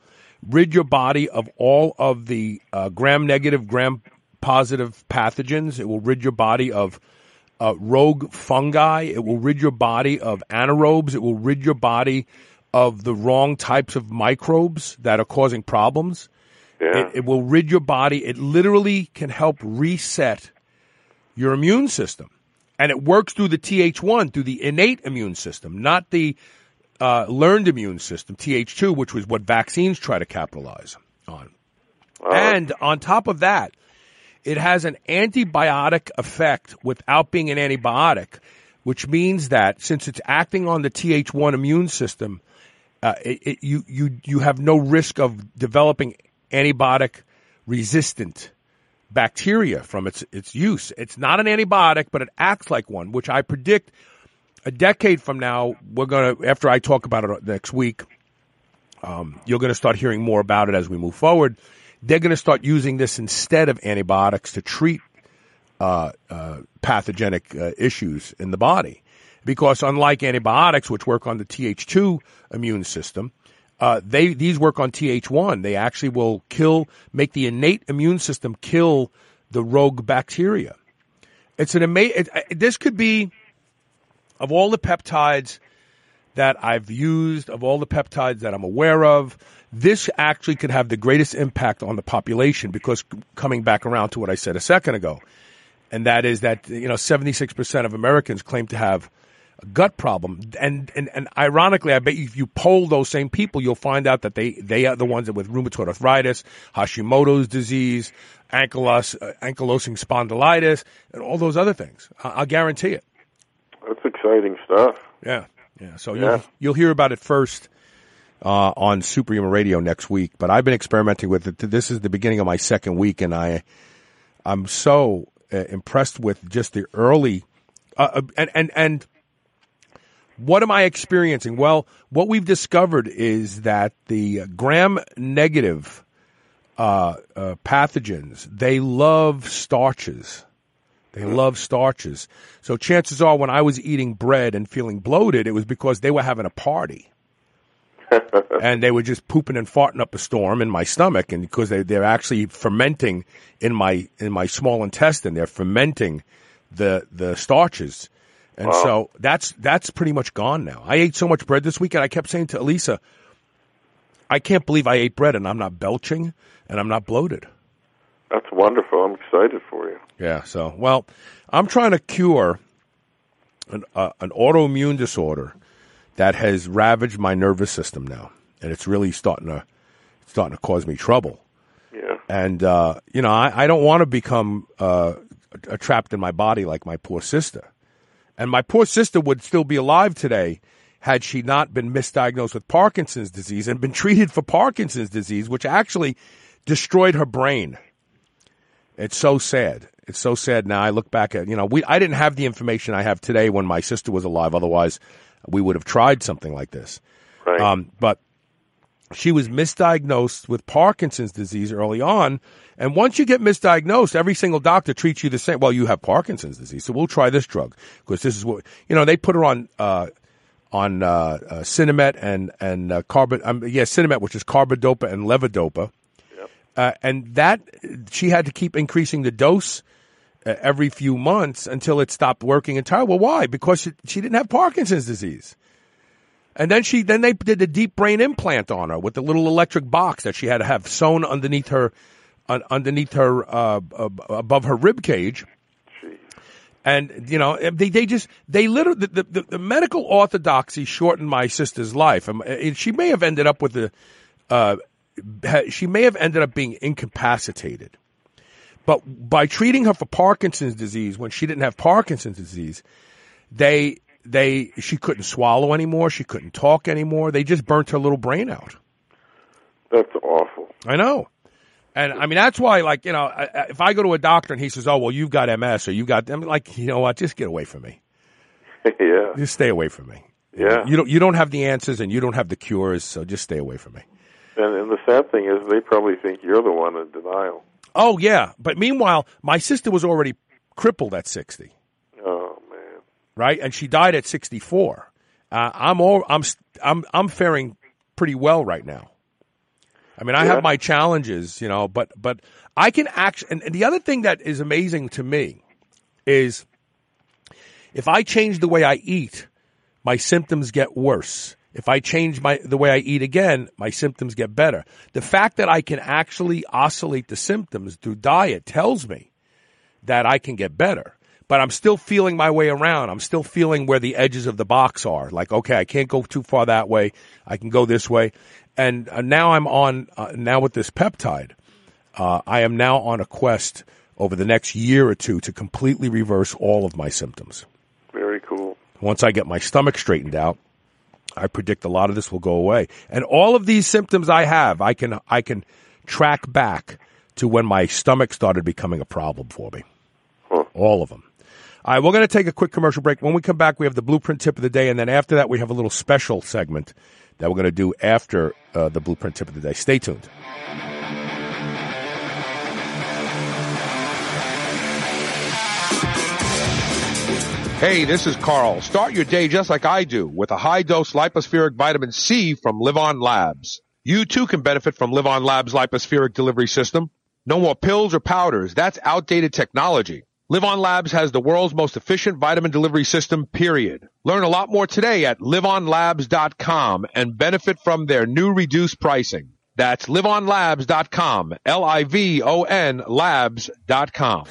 rid your body of all of the uh, gram negative, gram positive pathogens. It will rid your body of uh, rogue fungi. It will rid your body of anaerobes. It will rid your body of the wrong types of microbes that are causing problems. Yeah. It, it will rid your body. It literally can help reset your immune system. And it works through the Th1, through the innate immune system, not the uh, learned immune system, Th2, which was what vaccines try to capitalize on. And on top of that, it has an antibiotic effect without being an antibiotic, which means that since it's acting on the Th1 immune system, uh, it, it, you, you, you have no risk of developing antibiotic resistant bacteria from its, its use. It's not an antibiotic, but it acts like one, which I predict a decade from now, we're going to, after I talk about it next week, um, you're going to start hearing more about it as we move forward. They're going to start using this instead of antibiotics to treat uh, uh, pathogenic uh, issues in the body. Because unlike antibiotics, which work on the Th2 immune system, uh, they these work on Th1. They actually will kill, make the innate immune system kill the rogue bacteria. It's an amazing. It, this could be of all the peptides that I've used, of all the peptides that I'm aware of, this actually could have the greatest impact on the population because coming back around to what I said a second ago, and that is that, you know, 76% of Americans claim to have a gut problem. And, and, and ironically, I bet if you poll those same people, you'll find out that they, they are the ones that with rheumatoid arthritis, Hashimoto's disease, ankylos, uh, ankylosing spondylitis, and all those other things. I, I'll guarantee it. That's exciting stuff. Yeah, yeah. So Yeah. you'll you'll hear about it first uh, on Superhuman Radio next week. But I've been experimenting with it. This is the beginning of my second week, and I I'm so uh, impressed with just the early uh, uh, and and and what am I experiencing? Well, what we've discovered is that the gram negative uh, uh, pathogens they love starches. They love starches. So chances are when I was eating bread and feeling bloated, it was because they were having a party. and they were just pooping and farting up a storm in my stomach and because they, they're actually fermenting in my in my small intestine. They're fermenting the the starches. And Wow. so that's that's pretty much gone now. I ate so much bread this weekend. I kept saying to Elisa, I can't believe I ate bread and I'm not belching and I'm not bloated. That's wonderful. I'm excited for you. Yeah. So, well, I'm trying to cure an uh, an autoimmune disorder that has ravaged my nervous system now, and it's really starting to starting to cause me trouble. Yeah. And uh, you know, I, I don't want to become uh, trapped in my body like my poor sister. And my poor sister would still be alive today had she not been misdiagnosed with Parkinson's disease and been treated for Parkinson's disease, which actually destroyed her brain. It's so sad. It's so sad now. I look back at, you know, we, I didn't have the information I have today when my sister was alive. Otherwise, we would have tried something like this. Right. Um, but she was misdiagnosed with Parkinson's disease early on. And once you get misdiagnosed, every single doctor treats you the same. Well, you have Parkinson's disease, so we'll try this drug because this is what you know. They put her on uh, on uh, uh, Sinemet and and uh, carbon. Um, yeah, Sinemet, which is carbidopa and levodopa, uh, and that she had to keep increasing the dose every few months until it stopped working entirely. Well, why? Because she, she didn't have Parkinson's disease. And then she then they did a deep brain implant on her with the little electric box that she had to have sewn underneath her uh, underneath her uh, uh, above her rib cage. And you know they they just they literally the, the, the medical orthodoxy shortened my sister's life. Um, it, she may have ended up with the uh, she may have ended up being incapacitated. But by treating her for Parkinson's disease when she didn't have Parkinson's disease, they they she couldn't swallow anymore. She couldn't talk anymore. They just burnt her little brain out. That's awful. I know. And I mean, that's why, like, you know, if I go to a doctor and he says, "Oh, well, you've got MS or you got," I'm like, you know what? Just get away from me. yeah. Just stay away from me. Yeah. You don't. You don't have the answers and you don't have the cures, so just stay away from me. And, and the sad thing is, they probably think you're the one in denial. Oh yeah, but meanwhile, my sister was already crippled at sixty. Oh man. Right, and she died at sixty-four. Uh, I'm all. I'm. I'm. I'm faring pretty well right now. I mean, I Yeah. have my challenges, you know, but but I can actually. And, and the other thing that is amazing to me is if I change the way I eat, my symptoms get worse. If I change my the way I eat again, my symptoms get better. The fact that I can actually oscillate the symptoms through diet tells me that I can get better. But I'm still feeling my way around. I'm still feeling where the edges of the box are. Like, okay, I can't go too far that way. I can go this way. And uh, now I'm on, uh, now with this peptide, uh, I am now on a quest over the next year or two to completely reverse all of my symptoms. Very cool. Once I get my stomach straightened out, I predict a lot of this will go away. And all of these symptoms I have, I can I can track back to when my stomach started becoming a problem for me. All of them. All right, we're going to take a quick commercial break. When we come back, we have the blueprint tip of the day, and then after that, we have a little special segment that we're going to do after uh, the blueprint tip of the day. Stay tuned. Hey, this is Carl. Start your day just like I do with a high dose lipospheric vitamin C from LivOn Labs. You too can benefit from LivOn Labs lipospheric delivery system. No more pills or powders. That's outdated technology. LivOn Labs has the world's most efficient vitamin delivery system, period. Learn a lot more today at livonlabs.com and benefit from their new reduced pricing. That's livonlabs.com. L-I-V-O-N labs.com.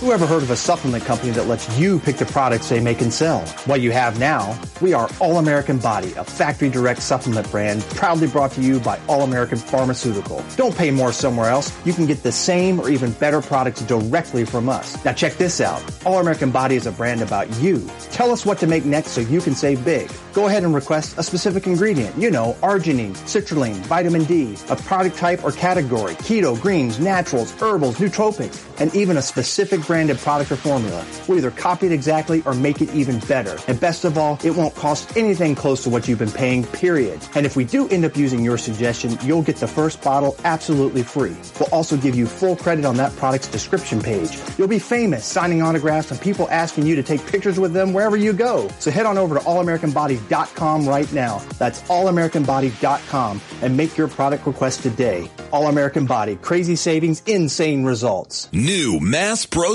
Who ever heard of a supplement company that lets you pick the products they make and sell? What you have now, we are All American Body, a factory direct supplement brand proudly brought to you by All American Pharmaceutical. Don't pay more somewhere else. You can get the same or even better products directly from us. Now check this out. All American Body is a brand about you. Tell us what to make next so you can save big. Go ahead and request a specific ingredient. You know, arginine, citrulline, vitamin D, a product type or category, keto, greens, naturals, herbals, nootropics, and even a specific branded product or formula. We'll either copy it exactly or make it even better. And best of all, it won't cost anything close to what you've been paying, period. And if we do end up using your suggestion, you'll get the first bottle absolutely free. We'll also give you full credit on that product's description page. You'll be famous signing autographs and people asking you to take pictures with them wherever you go. So head on over to allamericanbody.com right now. That's allamericanbody.com and make your product request today. All American Body, crazy savings, insane results. New Mass Pro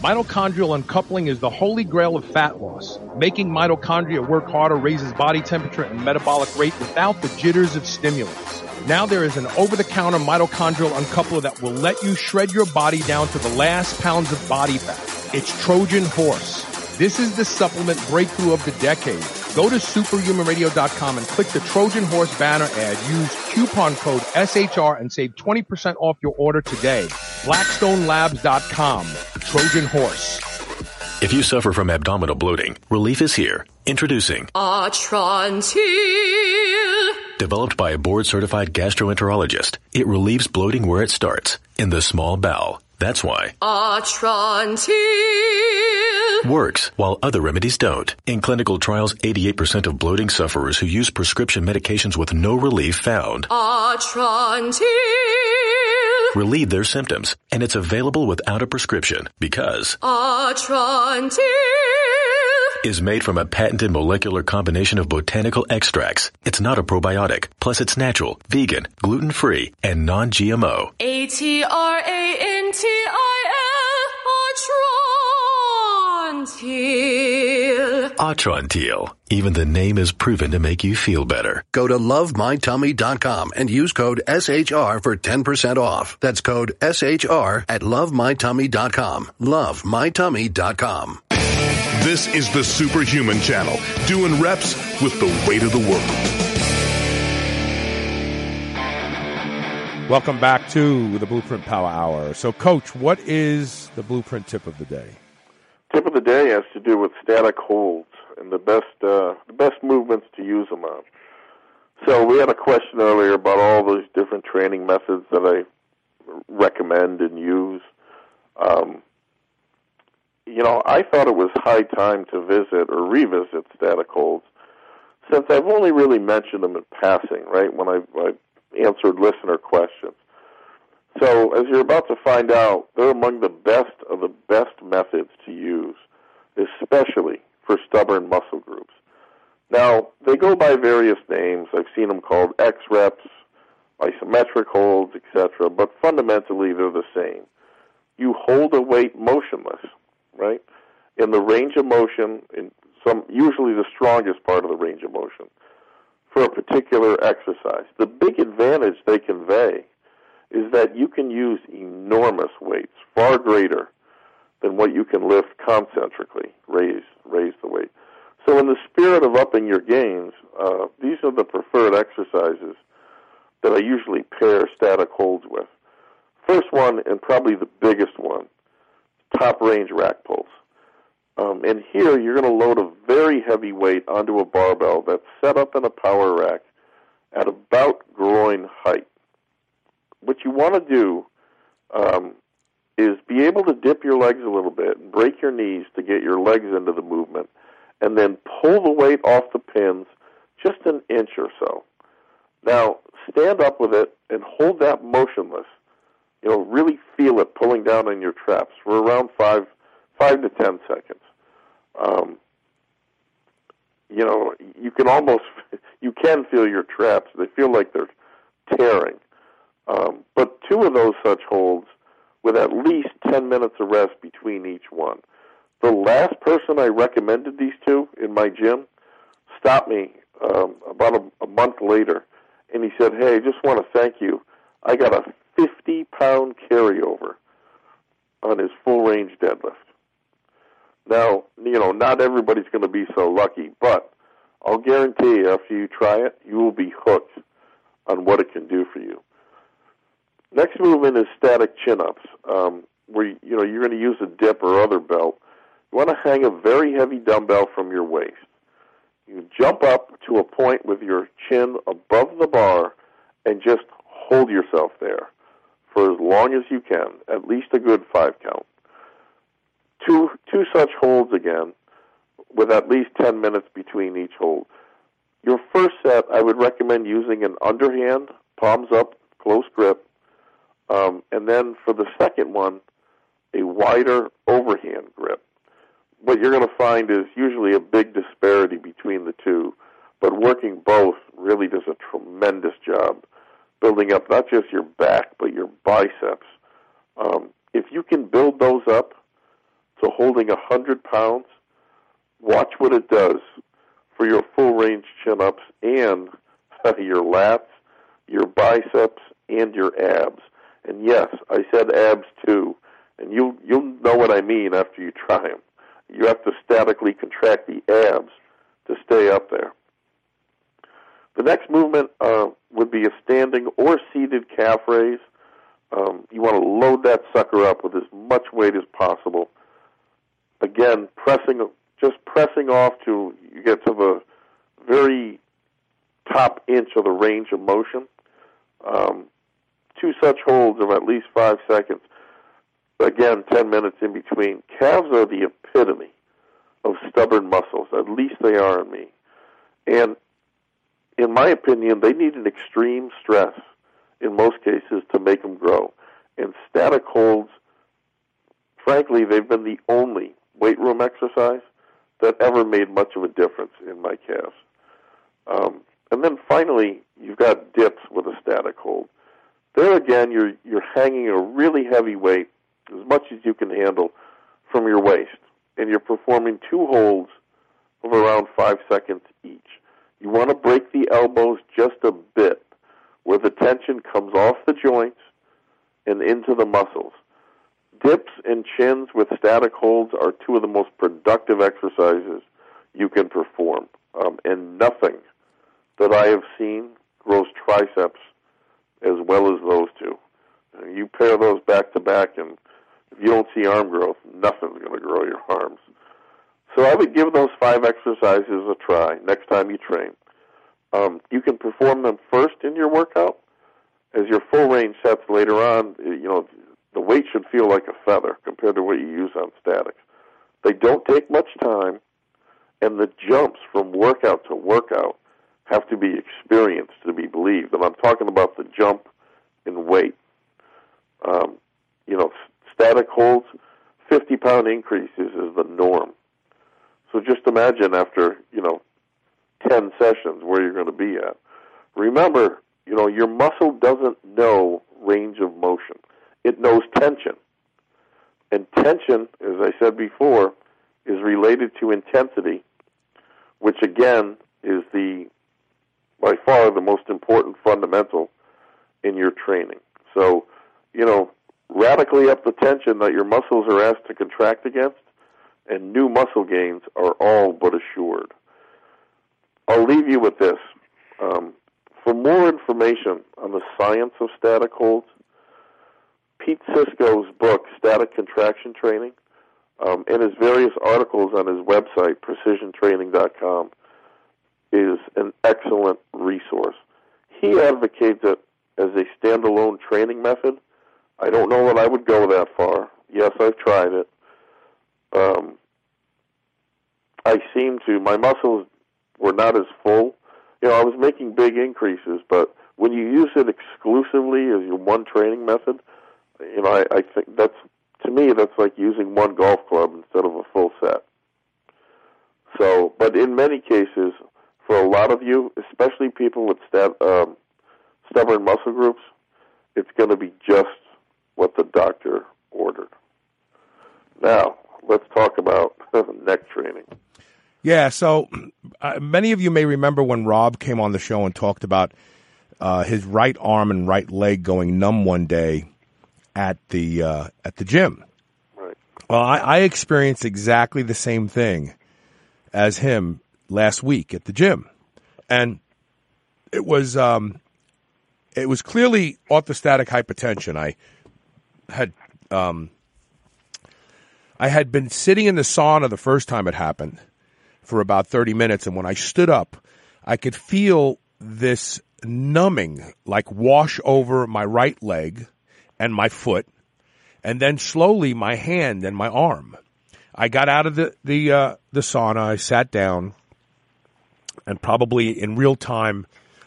Mitochondrial uncoupling is the holy grail of fat loss. Making mitochondria work harder raises body temperature and metabolic rate without the jitters of stimulants. Now there is an over-the-counter mitochondrial uncoupler that will let you shred your body down to the last pounds of body fat. It's Trojan Horse. This is the supplement breakthrough of the decade. Go to superhumanradio.com and click the Trojan Horse banner ad. Use coupon code SHR and save 20% off your order today. BlackstoneLabs.com. Trojan Horse. If you suffer from abdominal bloating, relief is here. Introducing Atrantil. Developed by a board certified gastroenterologist, it relieves bloating where it starts, in the small bowel. That's why. Atrantil. Works, while other remedies don't. In clinical trials, 88% of bloating sufferers who use prescription medications with no relief found Atrantil. relieve their symptoms, and it's available without a prescription because Atrantil. is made from a patented molecular combination of botanical extracts. It's not a probiotic. Plus, it's natural, vegan, gluten-free, and non-GMO. A-T-R-A-N-T-I-L. Atrantil. Atrantil. Even the name is proven to make you feel better. Go to lovemytummy.com and use code SHR for 10% off. That's code SHR at lovemytummy.com. Lovemytummy.com. This is the Superhuman Channel, doing reps with the weight of the world. Welcome back to the Blueprint Power Hour. So, Coach, what is the blueprint tip of the day? Tip of the day has to do with static holds and the best uh, the best movements to use them on. So we had a question earlier about all those different training methods that I recommend and use. Um, you know, I thought it was high time to visit or revisit static holds since I've only really mentioned them in passing, right, when I, I answered listener questions. So, as you're about to find out, they're among the best of the best methods to use, especially for stubborn muscle groups. Now, they go by various names. I've seen them called X reps, isometric holds, etc., but fundamentally they're the same. You hold a weight motionless, right? In the range of motion, in some usually the strongest part of the range of motion for a particular exercise. The big advantage they convey is that you can use enormous weights, far greater than what you can lift concentrically, raise raise the weight. So, in the spirit of upping your gains, uh, these are the preferred exercises that I usually pair static holds with. First one, and probably the biggest one, top range rack pulls. Um, and here, you're going to load a very heavy weight onto a barbell that's set up in a power rack at about groin height. What you want to do um, is be able to dip your legs a little bit and break your knees to get your legs into the movement, and then pull the weight off the pins just an inch or so. Now, stand up with it and hold that motionless. You know, really feel it pulling down on your traps for around five, five to ten seconds. Um, you know, you can almost, you can feel your traps. They feel like they're tearing. Um, but two of those such holds with at least 10 minutes of rest between each one. The last person I recommended these to in my gym stopped me um, about a, a month later, and he said, "Hey, I just want to thank you. I got a 50 pound carryover on his full range deadlift." Now, you know, not everybody's going to be so lucky, but I'll guarantee you, after you try it, you will be hooked on what it can do for you. Next movement is static chin-ups, um, where you know you're going to use a dip or other belt. You want to hang a very heavy dumbbell from your waist. You jump up to a point with your chin above the bar and just hold yourself there for as long as you can, at least a good five count. Two two such holds again, with at least ten minutes between each hold. Your first set, I would recommend using an underhand, palms up, close grip, um, and then for the second one, a wider overhand grip. What you're going to find is usually a big disparity between the two, but working both really does a tremendous job building up not just your back but your biceps. Um, if you can build those up to holding 100 pounds, watch what it does for your full range chin ups and your lats, your biceps, and your abs. And yes, I said abs too. And you you'll know what I mean after you try them. You have to statically contract the abs to stay up there. The next movement uh, would be a standing or seated calf raise. Um, you want to load that sucker up with as much weight as possible. Again, pressing, just pressing off to you get to the very top inch of the range of motion. Um, two such holds of at least five seconds. Again, ten minutes in between. Calves are the epitome of stubborn muscles. At least they are in me. And in my opinion, they need an extreme stress in most cases to make them grow. And static holds, frankly, they've been the only weight room exercise that ever made much of a difference in my calves. Um, and then finally, you've got dips with a static hold. There again, you're you're hanging a really heavy weight, as much as you can handle, from your waist, and you're performing two holds of around five seconds each. You want to break the elbows just a bit, where the tension comes off the joints and into the muscles. Dips and chins with static holds are two of the most productive exercises you can perform, um, and nothing that I have seen grows triceps as well as those two. You pair those back to back, and if you don't see arm growth, nothing's going to grow your arms. So I would give those five exercises a try next time you train. Um, you can perform them first in your workout. As your full range sets later on, you know, the weight should feel like a feather compared to what you use on statics. They don't take much time, and the jumps from workout to workout have to be experienced to be believed. And I'm talking about the jump in weight. Um, you know, static holds, 50 pound increases is the norm. So just imagine after, you know, 10 sessions where you're going to be at. Remember, you know, your muscle doesn't know range of motion. It knows tension. And tension, as I said before, is related to intensity, which again is the by far the most important fundamental in your training. So, you know, radically up the tension that your muscles are asked to contract against, and new muscle gains are all but assured. I'll leave you with this. Um, for more information on the science of static holds, Pete Sisco's book, Static Contraction Training, um, and his various articles on his website, precisiontraining.com, is an excellent resource. He advocates it as a standalone training method. I don't know that I would go that far. Yes, I've tried it. Um, I seem to, my muscles were not as full. You know, I was making big increases, but when you use it exclusively as your one training method, you know, I, I think that's, to me, that's like using one golf club instead of a full set. So, but in many cases, for a lot of you, especially people with stab, um, stubborn muscle groups, it's going to be just what the doctor ordered. Now, let's talk about neck training. Yeah, so uh, many of you may remember when Rob came on the show and talked about uh, his right arm and right leg going numb one day at the uh, at the gym. Right. Well, I, I experienced exactly the same thing as him last week at the gym, and it was um, it was clearly orthostatic hypotension. I had um, I had been sitting in the sauna the first time it happened for about 30 minutes. And when I stood up, I could feel this numbing like wash over my right leg and my foot, and then slowly my hand and my arm. I got out of the the uh, the sauna. I sat down, and probably in real time,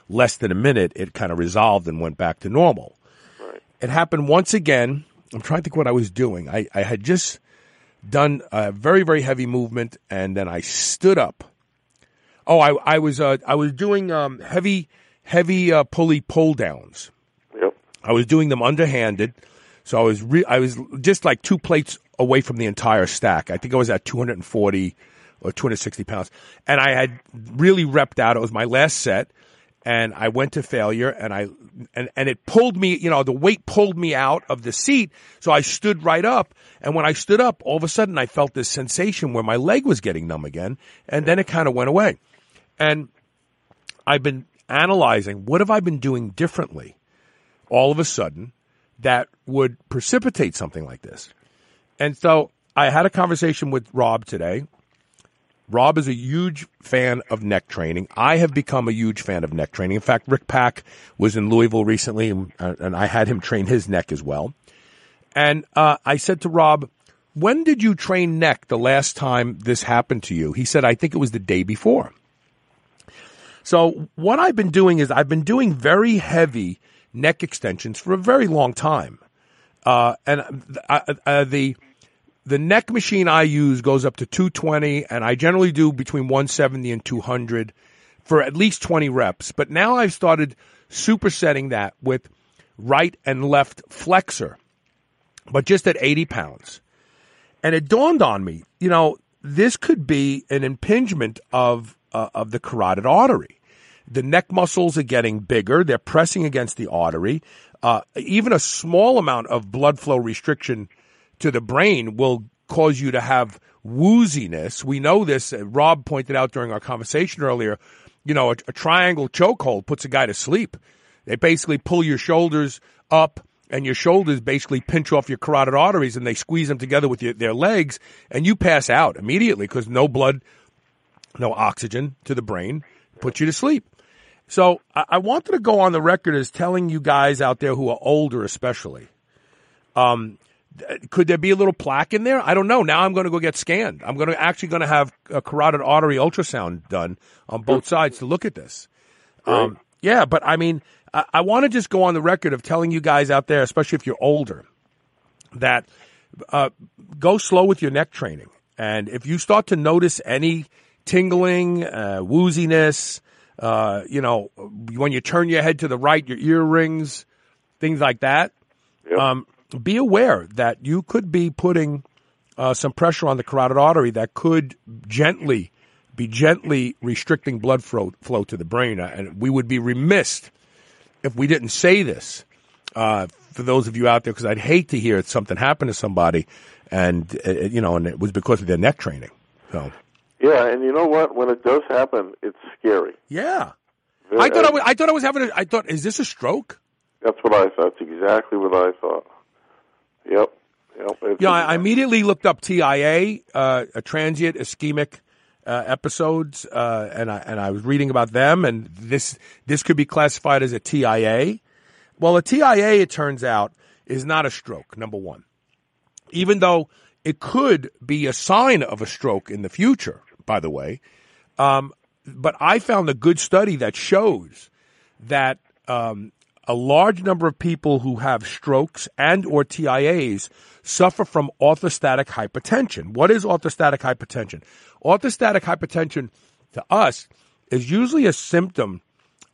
less than a minute, it kind of resolved and went back to normal. Right. It happened once again. I'm trying to think what I was doing. I, I had just done a very very heavy movement, and then I stood up. Oh, I I was uh, I was doing um, heavy heavy uh, pulley pull downs. Yep. I was doing them underhanded, so I was re- I was just like two plates away from the entire stack. I think I was at 240 or 260 pounds. And I had really repped out. It was my last set. And I went to failure and I, and, and it pulled me, you know, the weight pulled me out of the seat. So I stood right up. And when I stood up, all of a sudden I felt this sensation where my leg was getting numb again. And then it kind of went away. And I've been analyzing what have I been doing differently all of a sudden that would precipitate something like this. And so I had a conversation with Rob today. Rob is a huge fan of neck training. I have become a huge fan of neck training. In fact, Rick Pack was in Louisville recently, and, and I had him train his neck as well. And uh, I said to Rob, when did you train neck the last time this happened to you? He said, I think it was the day before. So what I've been doing is I've been doing very heavy neck extensions for a very long time. Uh, and uh, uh, the the neck machine I use goes up to 220, and I generally do between 170 and 200 for at least 20 reps. But now I've started supersetting that with right and left flexor, but just at 80 pounds. And it dawned on me, you know, this could be an impingement of uh, of the carotid artery. The neck muscles are getting bigger; they're pressing against the artery. Uh, even a small amount of blood flow restriction to the brain will cause you to have wooziness. We know this. Uh, Rob pointed out during our conversation earlier. You know, a, a triangle chokehold puts a guy to sleep. They basically pull your shoulders up and your shoulders basically pinch off your carotid arteries and they squeeze them together with your, their legs and you pass out immediately because no blood, no oxygen to the brain, puts you to sleep. So I, I wanted to go on the record as telling you guys out there who are older, especially, um, could there be a little plaque in there? I don't know. Now I'm going to go get scanned. I'm going to actually going to have a carotid artery ultrasound done on both sides to look at this. Um, yeah, but I mean, I, I want to just go on the record of telling you guys out there, especially if you're older, that uh, go slow with your neck training. And if you start to notice any tingling, uh, wooziness, uh, you know, when you turn your head to the right, your ear rings, things like that. Um, be aware that you could be putting uh, some pressure on the carotid artery that could gently be gently restricting blood flow, flow to the brain. Uh, And we would be remiss if we didn't say this uh, for those of you out there, because I'd hate to hear something happen to somebody, and uh, you know, and it was because of their neck training. So Yeah, and you know what? When it does happen, it's scary. yeah, Very- I thought I was, I thought I was having. A, I thought, is this a stroke? That's what I thought. That's exactly what I thought. Yep. Yep. It's Yeah, I I immediately looked up TIA, uh, a transient ischemic uh, episodes, uh, and I and I was reading about them, and this this could be classified as a TIA. Well, a TIA, it turns out, is not a stroke. Number one, even though it could be a sign of a stroke in the future. By the way, um, but I found a good study that shows that um, a large number of people who have strokes and or TIAs suffer from orthostatic hypertension. What is orthostatic hypertension? Orthostatic hypertension to us is usually a symptom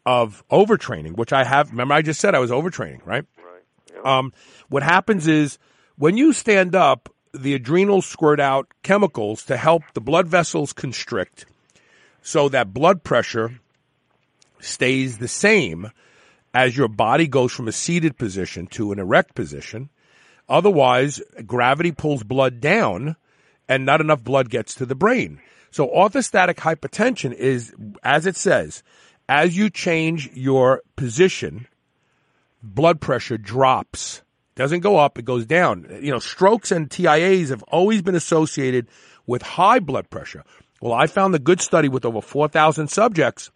of overtraining, which I have. Remember, I just said I was overtraining, right? Right. Um, what happens is when you stand up, the adrenals squirt out chemicals to help the blood vessels constrict so that blood pressure stays the same as your body goes from a seated position to an erect position. Otherwise, gravity pulls blood down and not enough blood gets to the brain. So orthostatic hypertension is, as it says, as you change your position, blood pressure drops. Doesn't go up, it goes down. You know, strokes and TIAs have always been associated with high blood pressure. Well, I found a good study with over 4,000 subjects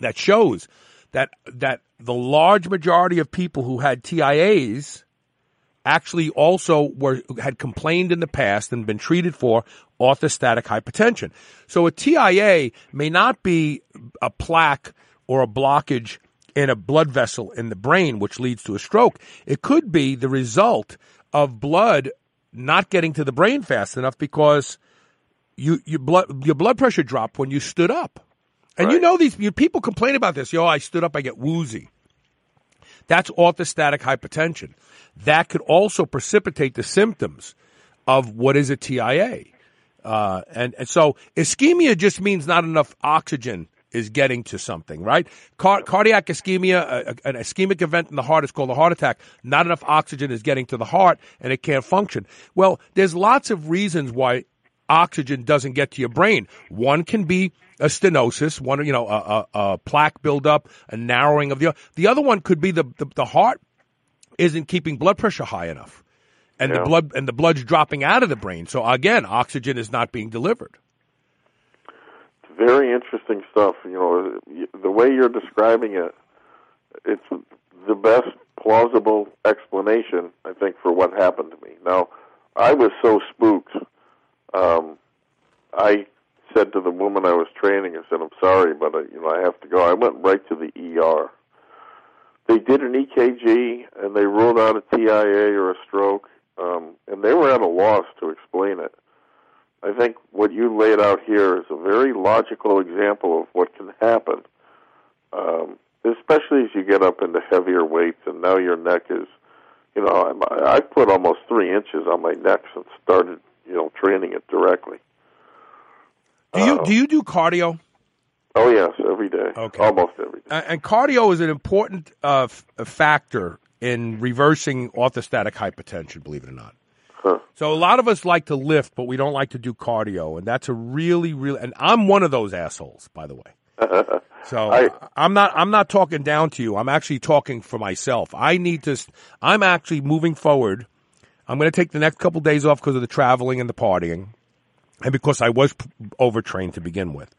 that shows that that the large majority of people who had TIAs actually also were had complained in the past and been treated for orthostatic hypertension. So a TIA may not be a plaque or a blockage in a blood vessel in the brain which leads to a stroke. It could be the result of blood not getting to the brain fast enough because you blood your blood pressure dropped when you stood up. And you know these you, people complain about this. Yo, I stood up, I get woozy. That's orthostatic hypertension. That could also precipitate the symptoms of what is a TIA. Uh, and, and so ischemia just means not enough oxygen is getting to something, right? Car- cardiac ischemia, a, a, an ischemic event in the heart is called a heart attack. Not enough oxygen is getting to the heart and it can't function. Well, there's lots of reasons why oxygen doesn't get to your brain. One can be a stenosis, one, you know, a, a, a plaque buildup, a narrowing of the, the other one could be the, the, the heart isn't keeping blood pressure high enough and the blood and the blood's dropping out of the brain. So again, oxygen is not being delivered. Very interesting stuff. You know, the way you're describing it, it's the best plausible explanation, I think, for what happened to me. Now, I was so spooked. Um, I said to the woman I was training, I said, "I'm sorry, but uh, you know, I have to go." I went right to the ER. They did an EKG and they ruled out a TIA or a stroke, um, and they were at a loss to explain it. I think what you laid out here is a very logical example of what can happen, um, especially as you get up into heavier weights, and now your neck is, you know, I put almost three inches on my neck since started, you know, training it directly. Do you do you do cardio? Oh yes, every day, Okay. almost every day. And and cardio is an important uh, f- factor in reversing orthostatic hypertension. Believe it or not. So a lot of us like to lift, but we don't like to do cardio, and that's a really, really. And I'm one of those assholes, by the way. So I, am not. I'm not talking down to you. I'm actually talking for myself. I need to. I'm actually moving forward. I'm going to take the next couple days off because of the traveling and the partying, and because I was p- overtrained to begin with.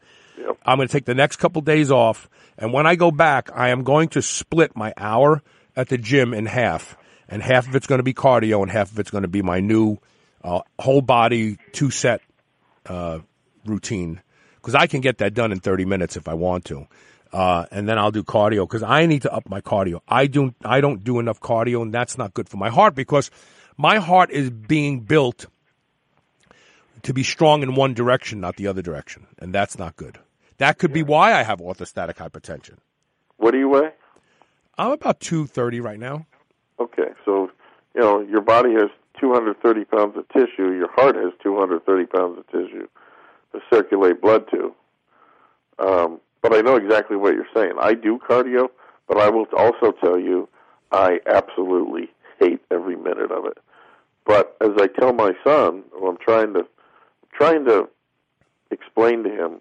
I'm going to take the next couple days off, and when I go back, I am going to split my hour at the gym in half, and half of it's going to be cardio, and half of it's going to be my new uh, whole body two set uh, routine because I can get that done in 30 minutes if I want to. Uh, and then I'll do cardio because I need to up my cardio. I do I don't do enough cardio, and that's not good for my heart because my heart is being built to be strong in one direction, not the other direction, and that's not good. That could be why I have orthostatic hypertension. What do you weigh? I'm about 230 right now. Okay, so you know your body has 230 pounds of tissue. Your heart has 230 pounds of tissue to circulate blood to. Um, but I know exactly what you're saying. I do cardio, but I will also tell you I absolutely hate every minute of it. But as I tell my son, who I'm trying to trying to explain to him,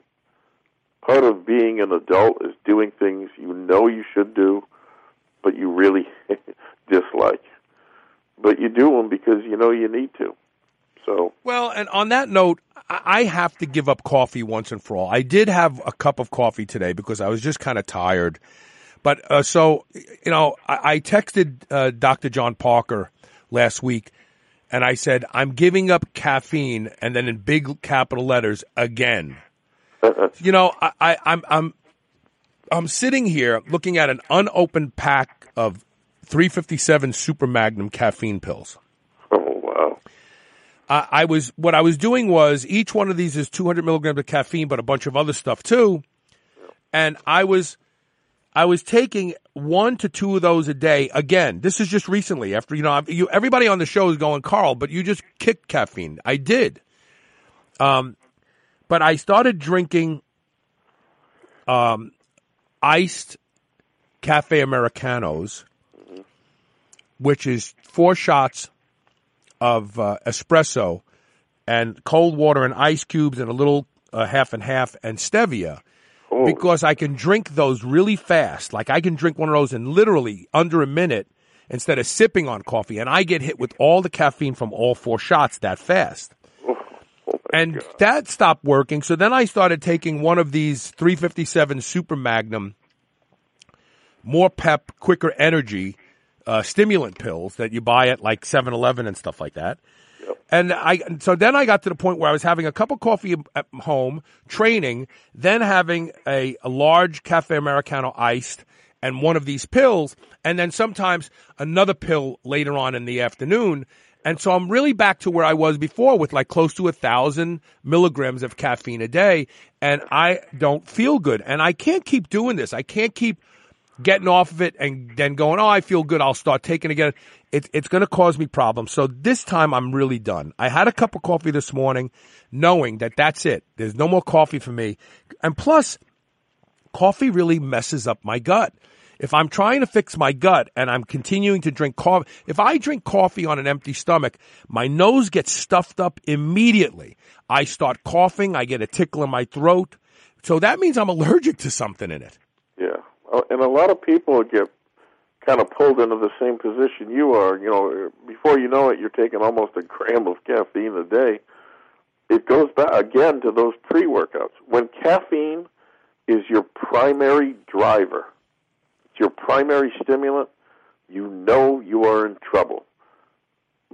part of being an adult is doing things you know you should do, but you really dislike. But you do them because you know you need to. So Well, and on that note, I have to give up coffee once and for all. I did have a cup of coffee today because I was just kind of tired. But uh, so, you know, I, I texted uh, Dr. John Parker last week and I said, I'm giving up caffeine and then in big capital letters again. you know, I, I, I'm, I'm, I'm sitting here looking at an unopened pack of 357 Super Magnum caffeine pills. Oh wow! I, I was what I was doing was each one of these is 200 milligrams of caffeine, but a bunch of other stuff too. And I was, I was taking one to two of those a day. Again, this is just recently after you know you. Everybody on the show is going, Carl, but you just kicked caffeine. I did. Um, but I started drinking, um, iced cafe americanos, which is four shots of uh, espresso and cold water and ice cubes and a little uh, half and half and stevia because I can drink those really fast. Like I can drink one of those in literally under a minute instead of sipping on coffee and I get hit with all the caffeine from all four shots that fast. and that stopped working. So then I started taking one of these 357 Super Magnum more pep, quicker energy uh, stimulant pills that you buy at like 7-Eleven and stuff like that. And I so then I got to the point where I was having a cup of coffee at home, training, then having a, a large cafe americano iced and one of these pills, and then sometimes another pill later on in the afternoon. And so I'm really back to where I was before with like close to a thousand milligrams of caffeine a day, and I don't feel good. And I can't keep doing this. I can't keep getting off of it and then going, oh, I feel good. I'll start taking again. It, it's going to cause me problems. So this time I'm really done. I had a cup of coffee this morning knowing that that's it. There's no more coffee for me. And plus, coffee really messes up my gut. If I'm trying to fix my gut and I'm continuing to drink coffee, if I drink coffee on an empty stomach, my nose gets stuffed up immediately. I start coughing. I get a tickle in my throat. So that means I'm allergic to something in it. Uh, and a lot of people get kind of pulled into the same position you are. You know, before you know it, you're taking almost a gram of caffeine a day. It goes back again to those pre-workouts. When caffeine is your primary driver, it's your primary stimulant, you know you are in trouble.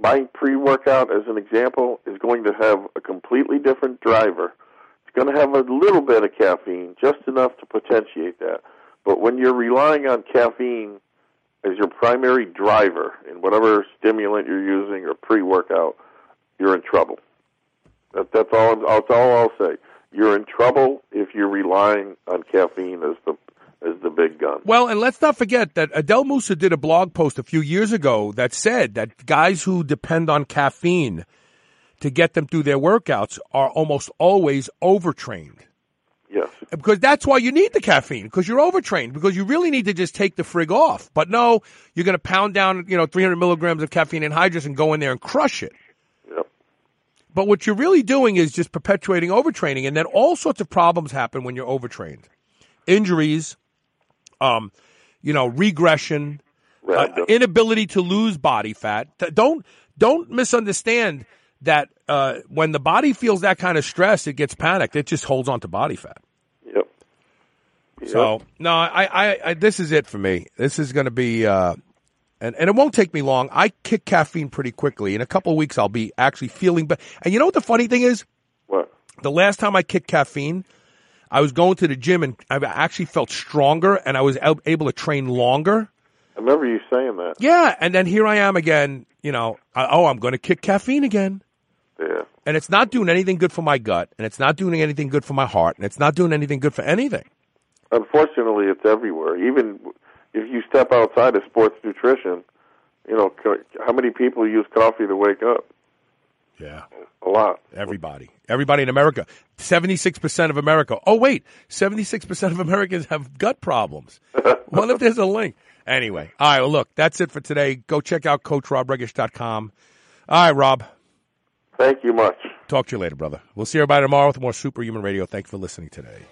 My pre-workout, as an example, is going to have a completely different driver. It's going to have a little bit of caffeine, just enough to potentiate that. But when you're relying on caffeine as your primary driver in whatever stimulant you're using or pre-workout, you're in trouble. That, that's all. That's all I'll say. You're in trouble if you're relying on caffeine as the as the big gun. Well, and let's not forget that Adel Moussa did a blog post a few years ago that said that guys who depend on caffeine to get them through their workouts are almost always overtrained. Yes. Because that's why you need the caffeine, because you're overtrained, because you really need to just take the frig off. But no, you're going to pound down, you know, 300 milligrams of caffeine anhydrous and go in there and crush it. Yep. But what you're really doing is just perpetuating overtraining, and then all sorts of problems happen when you're overtrained. Injuries, um, you know, regression, uh, inability to lose body fat. Don't don't misunderstand that uh, when the body feels that kind of stress, it gets panicked. It just holds on to body fat. Yep. So no, I, I, I this is it for me. This is going to be, uh, and and it won't take me long. I kick caffeine pretty quickly. In a couple of weeks, I'll be actually feeling better. And you know what the funny thing is? What? The last time I kicked caffeine, I was going to the gym and I actually felt stronger, and I was able to train longer. I remember you saying that. Yeah, and then here I am again. You know, I, oh, I'm going to kick caffeine again. Yeah. And it's not doing anything good for my gut, and it's not doing anything good for my heart, and it's not doing anything good for anything. Unfortunately, it's everywhere. Even if you step outside of sports nutrition, you know, how many people use coffee to wake up? Yeah. A lot. Everybody. Everybody in America. 76% of America. Oh, wait. 76% of Americans have gut problems. what if there's a link? Anyway. All right. Well, look, that's it for today. Go check out CoachRobRegish.com. All right, Rob. Thank you much. Talk to you later, brother. We'll see everybody tomorrow with more Superhuman Radio. Thanks for listening today.